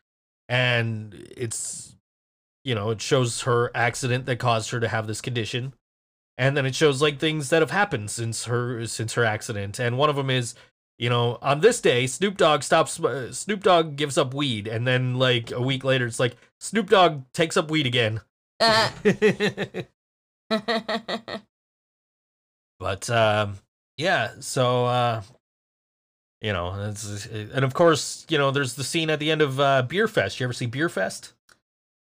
and it's you know it shows her accident that caused her to have this condition, and then it shows like things that have happened since her since her accident, and one of them is you know, on this day, Snoop Dogg stops. Uh, Snoop Dogg gives up weed, and then like a week later, it's like Snoop Dogg takes up weed again. Uh. but um, yeah, so uh, you know, it's, and of course, you know, there's the scene at the end of uh, Beer Fest. You ever see Beer Fest?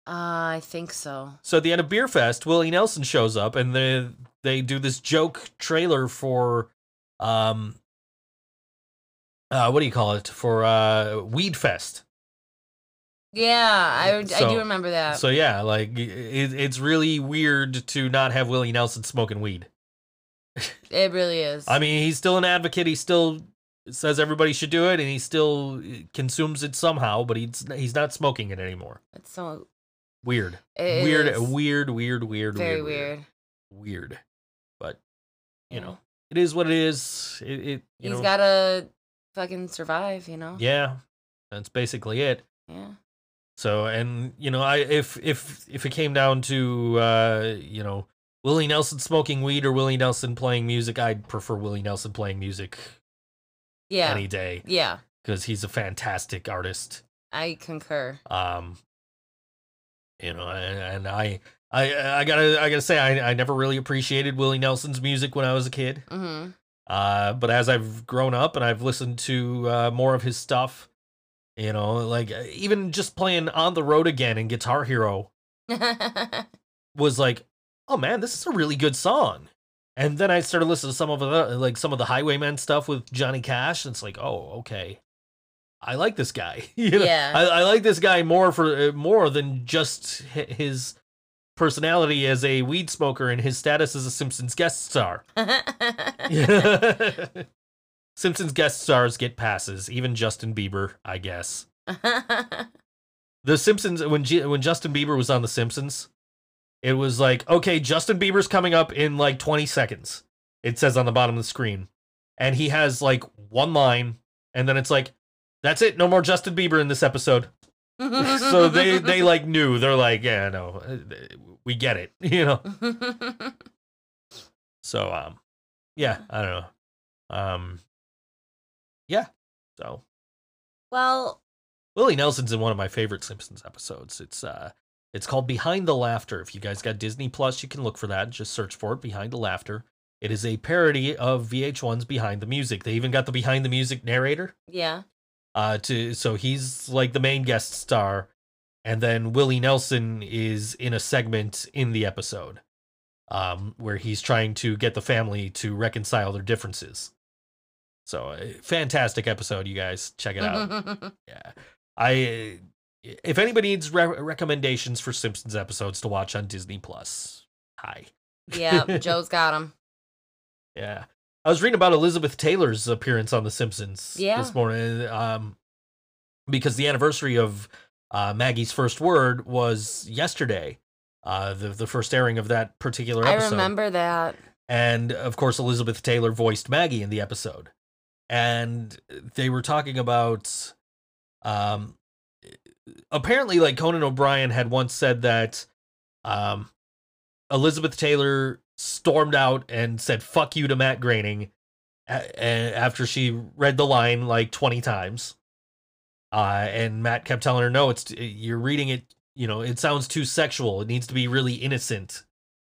Uh, I think so. So at the end of Beer Fest, Willie Nelson shows up, and they they do this joke trailer for, um, uh, what do you call it? For uh, Weed Fest. Yeah, I, I do remember that. So yeah, like it, it's really weird to not have Willie Nelson smoking weed. it really is. I mean, he's still an advocate. He still says everybody should do it, and he still consumes it somehow. But he's weird. not smoking it anymore. it's so Weird, it weird, is weird, weird, weird, very weird, weird. weird. But you Yeah. know, it is what it is. It, it you He's know, gotta fucking survive, you know. yeah, that's basically it. Yeah. So, and you know, I if if if it came down to uh, you know Willie Nelson smoking weed or Willie Nelson playing music, I'd prefer Willie Nelson playing music Yeah. any day Yeah. because he's a fantastic artist. I concur. Um, you know, and, and I. I, I gotta I gotta say I, I never really appreciated Willie Nelson's music when I was a kid. Mm-hmm. Uh, but as I've grown up and I've listened to uh, more of his stuff, you know, like uh, even just playing on the road again and Guitar Hero, was like, oh man, this is a really good song. And then I started listening to some of the like some of the Highwaymen stuff with Johnny Cash, and it's like, oh, okay, I like this guy. you know, Yeah. I, I like this guy more for uh, more than just his personality as a weed smoker and his status as a Simpsons guest star. Simpsons guest stars get passes, even Justin Bieber, I guess. The Simpsons when G- when Justin Bieber was on The Simpsons, it was like, okay, Justin Bieber's coming up in like 20 seconds. It says on the bottom of the screen. And he has like one line and then it's like that's it, no more Justin Bieber in this episode. so they they like knew. They're like, yeah, no. Uh, We get it, you know. So um yeah, I don't know. Um yeah. So well, Willie Nelson's in one of my favorite Simpsons episodes. It's uh it's called Behind the Laughter. If you guys got Disney Plus, you can look for that. Just search for it, Behind the Laughter. It is a parody of VH1's Behind the Music. They even got the Behind the Music narrator. yeah. Uh to so he's like the main guest star and then Willie Nelson is in a segment in the episode um where he's trying to get the family to reconcile their differences. So, uh, fantastic episode, you guys. Check it out. Yeah. I if anybody needs re- recommendations for Simpsons episodes to watch on Disney Plus, hi. yeah, Joe's got him. Yeah. I was reading about Elizabeth Taylor's appearance on The Simpsons Yeah. this morning um because the anniversary of uh, Maggie's first word was yesterday. Uh, the the first airing of that particular episode. I remember that. and of course Elizabeth Taylor voiced Maggie in the episode. And they were talking about um apparently like Conan O'Brien had once said that um Elizabeth Taylor stormed out and said fuck you to Matt Groening a- a- after she read the line like 20 times. Uh and Matt kept telling her no it's you're reading it you know it sounds too sexual. It needs to be really innocent.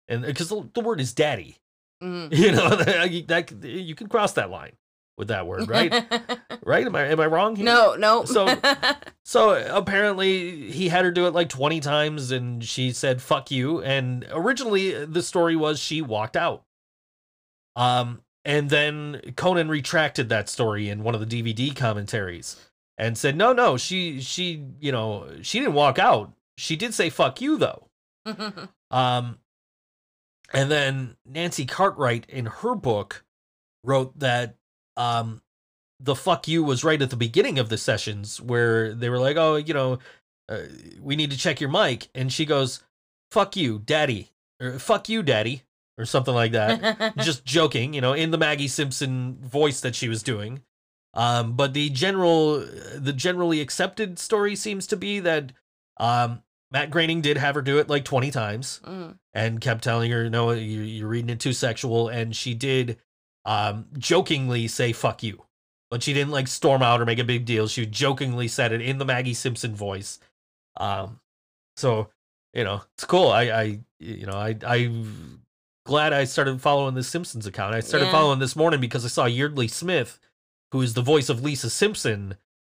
And because the, the word is daddy. Mhm. you know that, that you can cross that line with that word right? Right? Am i am i wrong here? no, no. So- so apparently he had her do it like 20 times and she said fuck you. And originally the story was she walked out. Um and then conan retracted that story in one of the dvd commentaries and said no no she she you know she didn't walk out she did say fuck you though um, and then Nancy Cartwright in her book wrote that um, the fuck you was right at the beginning of the sessions where they were like, oh, you know, uh, we need to check your mic. And she goes, fuck you, daddy, or fuck you, daddy, or something like that. Just joking, you know, in the Maggie Simpson voice that she was doing. Um, but the general, the generally accepted story seems to be that um, Matt Groening did have her do it like 20 times Mm. and kept telling her, no, you're, you're reading it too sexual. And she did um, jokingly say, fuck you but she didn't like storm out or make a big deal. She jokingly said it in the Maggie Simpson voice. Um, so you know, it's cool. I, I, you know, I, I glad I started following the Simpsons account. I started Yeah. following this morning because I saw Yeardley Smith, who is the voice of Lisa Simpson,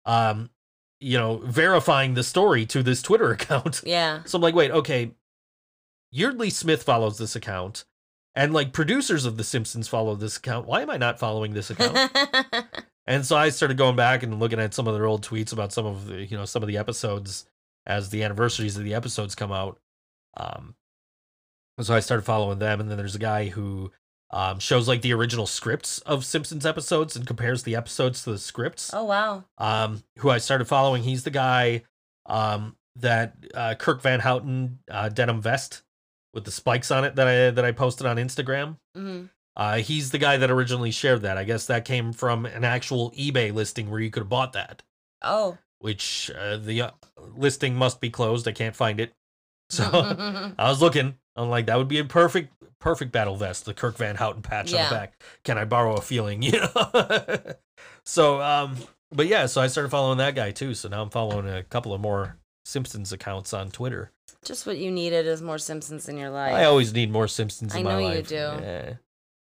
um, you know, verifying the story to this Twitter account. Yeah. So I'm like, wait, okay. Yeardley Smith follows this account, and like producers of The Simpsons follow this account. Why am I not following this account? and so I started going back and looking at some of their old tweets about some of the, you know, some of the episodes as the anniversaries of the episodes come out. Um, so I started following them, and then there's a guy who um, shows like the original scripts of Simpsons episodes and compares the episodes to the scripts oh wow. um, who I started following. He's the guy um, that uh, Kirk Van Houten uh, denim vest with the spikes on it that I that I posted on Instagram. hmm Uh, he's the guy that originally shared that. I guess that came from an actual eBay listing where you could have bought that, Oh. which uh, the uh, listing must be closed. I can't find it. So I was looking. I'm like, that would be a perfect perfect battle vest, the Kirk Van Houten patch on the back. Can I borrow a feeling? You know. so, um, but yeah, so I started following that guy too. So now I'm following a couple of more Simpsons accounts on Twitter. Just what you needed is more Simpsons in your life. I always need more Simpsons in my life. I my know you do. Yeah.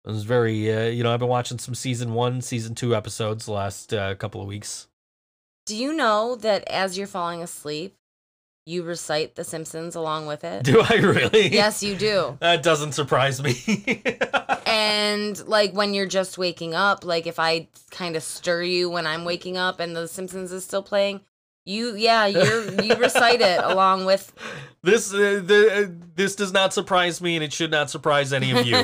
It was very, uh, you know, I've been watching some season one, season two episodes the last uh, couple of weeks. Do you know that as you're falling asleep, you recite The Simpsons along with it? Do I really? yes, you do. That doesn't surprise me. And like when you're just waking up, like if I kind of stir you when I'm waking up and The Simpsons is still playing, you yeah, you're you recite it along with this uh, the, uh, this does not surprise me, and it should not surprise any of you.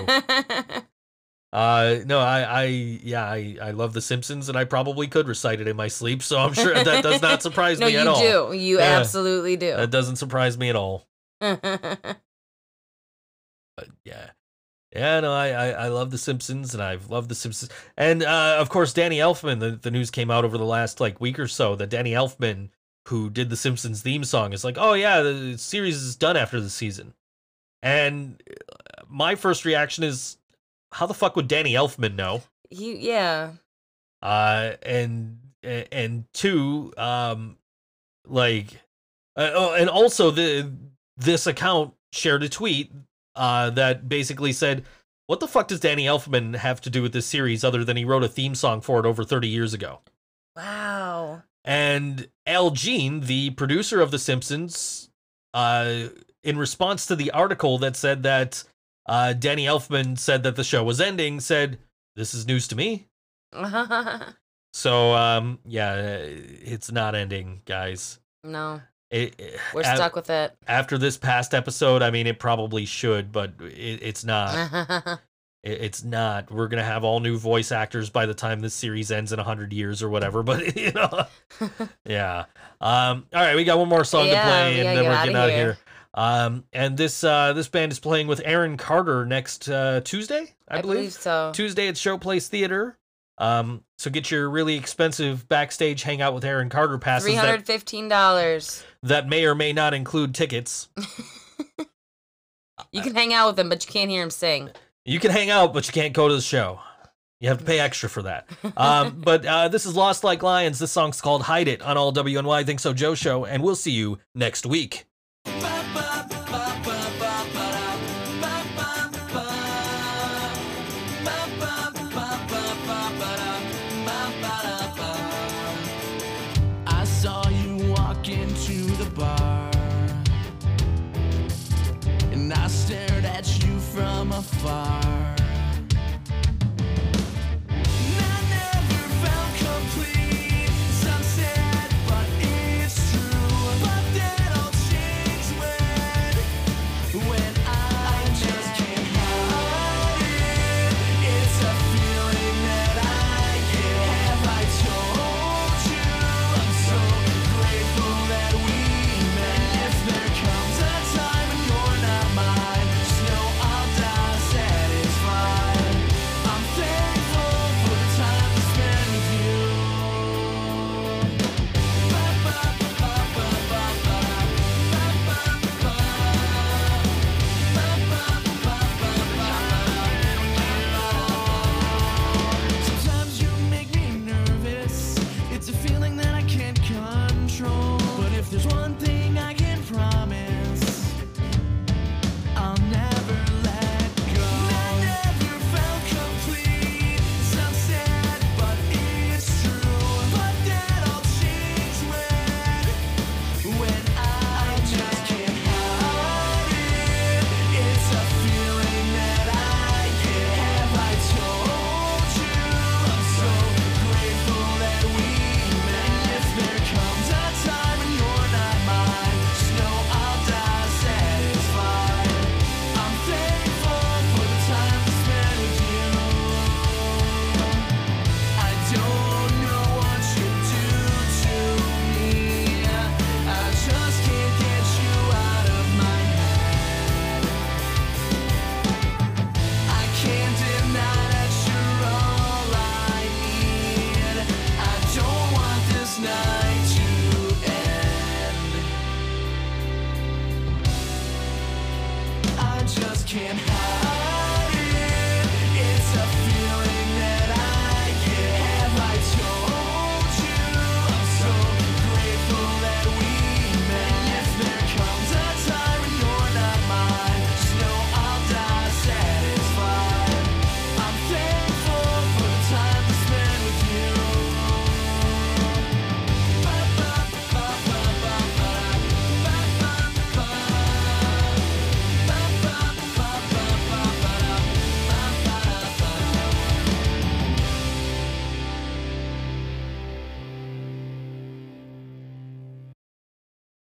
Uh, no, I, I, yeah, I, I love The Simpsons, and I probably could recite it in my sleep. So I'm sure that does not surprise no, me at all. do. You Yeah. absolutely do. That doesn't surprise me at all. But yeah, yeah, no, I, I, I love The Simpsons, and I've loved The Simpsons, and uh, of course, Danny Elfman. The, the news came out over the last like week or so that Danny Elfman, who did The Simpsons theme song, is like, oh yeah, the series is done after the season, and uh, my first reaction is, how the fuck would Danny Elfman know? he yeah. uh and and two um like uh, oh and also the this account shared a tweet uh that basically said what the fuck does Danny Elfman have to do with this series other than he wrote a theme song for it over 30 years ago Wow. and Al Jean, the producer of The Simpsons, uh, in response to the article that said that uh, Danny Elfman said that the show was ending, said, This is news to me. So, um, yeah, it's not ending, guys. no, It, it- we're stuck with it. After this past episode, I mean, it probably should, but it, it's not. It- It's not. We're gonna have all new voice actors by the time this series ends in hundred years or whatever. But you know, yeah. Um. All right, we got one more song Yeah, to play, and then we're getting out of here. here. Um. And this uh this band is playing with Aaron Carter next uh, Tuesday, I, I believe so. Tuesday at Showplace Theater. Um. So get your really expensive backstage hangout with Aaron Carter passes Three that, hundred fifteen dollars. that may or may not include tickets. You can hang out with him, but you can't hear him sing. You can hang out, but you can't go to the show. You have to pay extra for that. Um, but uh, this is Lost Like Lions. This song's called Hide It on all WNY Think So Joe show, and we'll see you next week.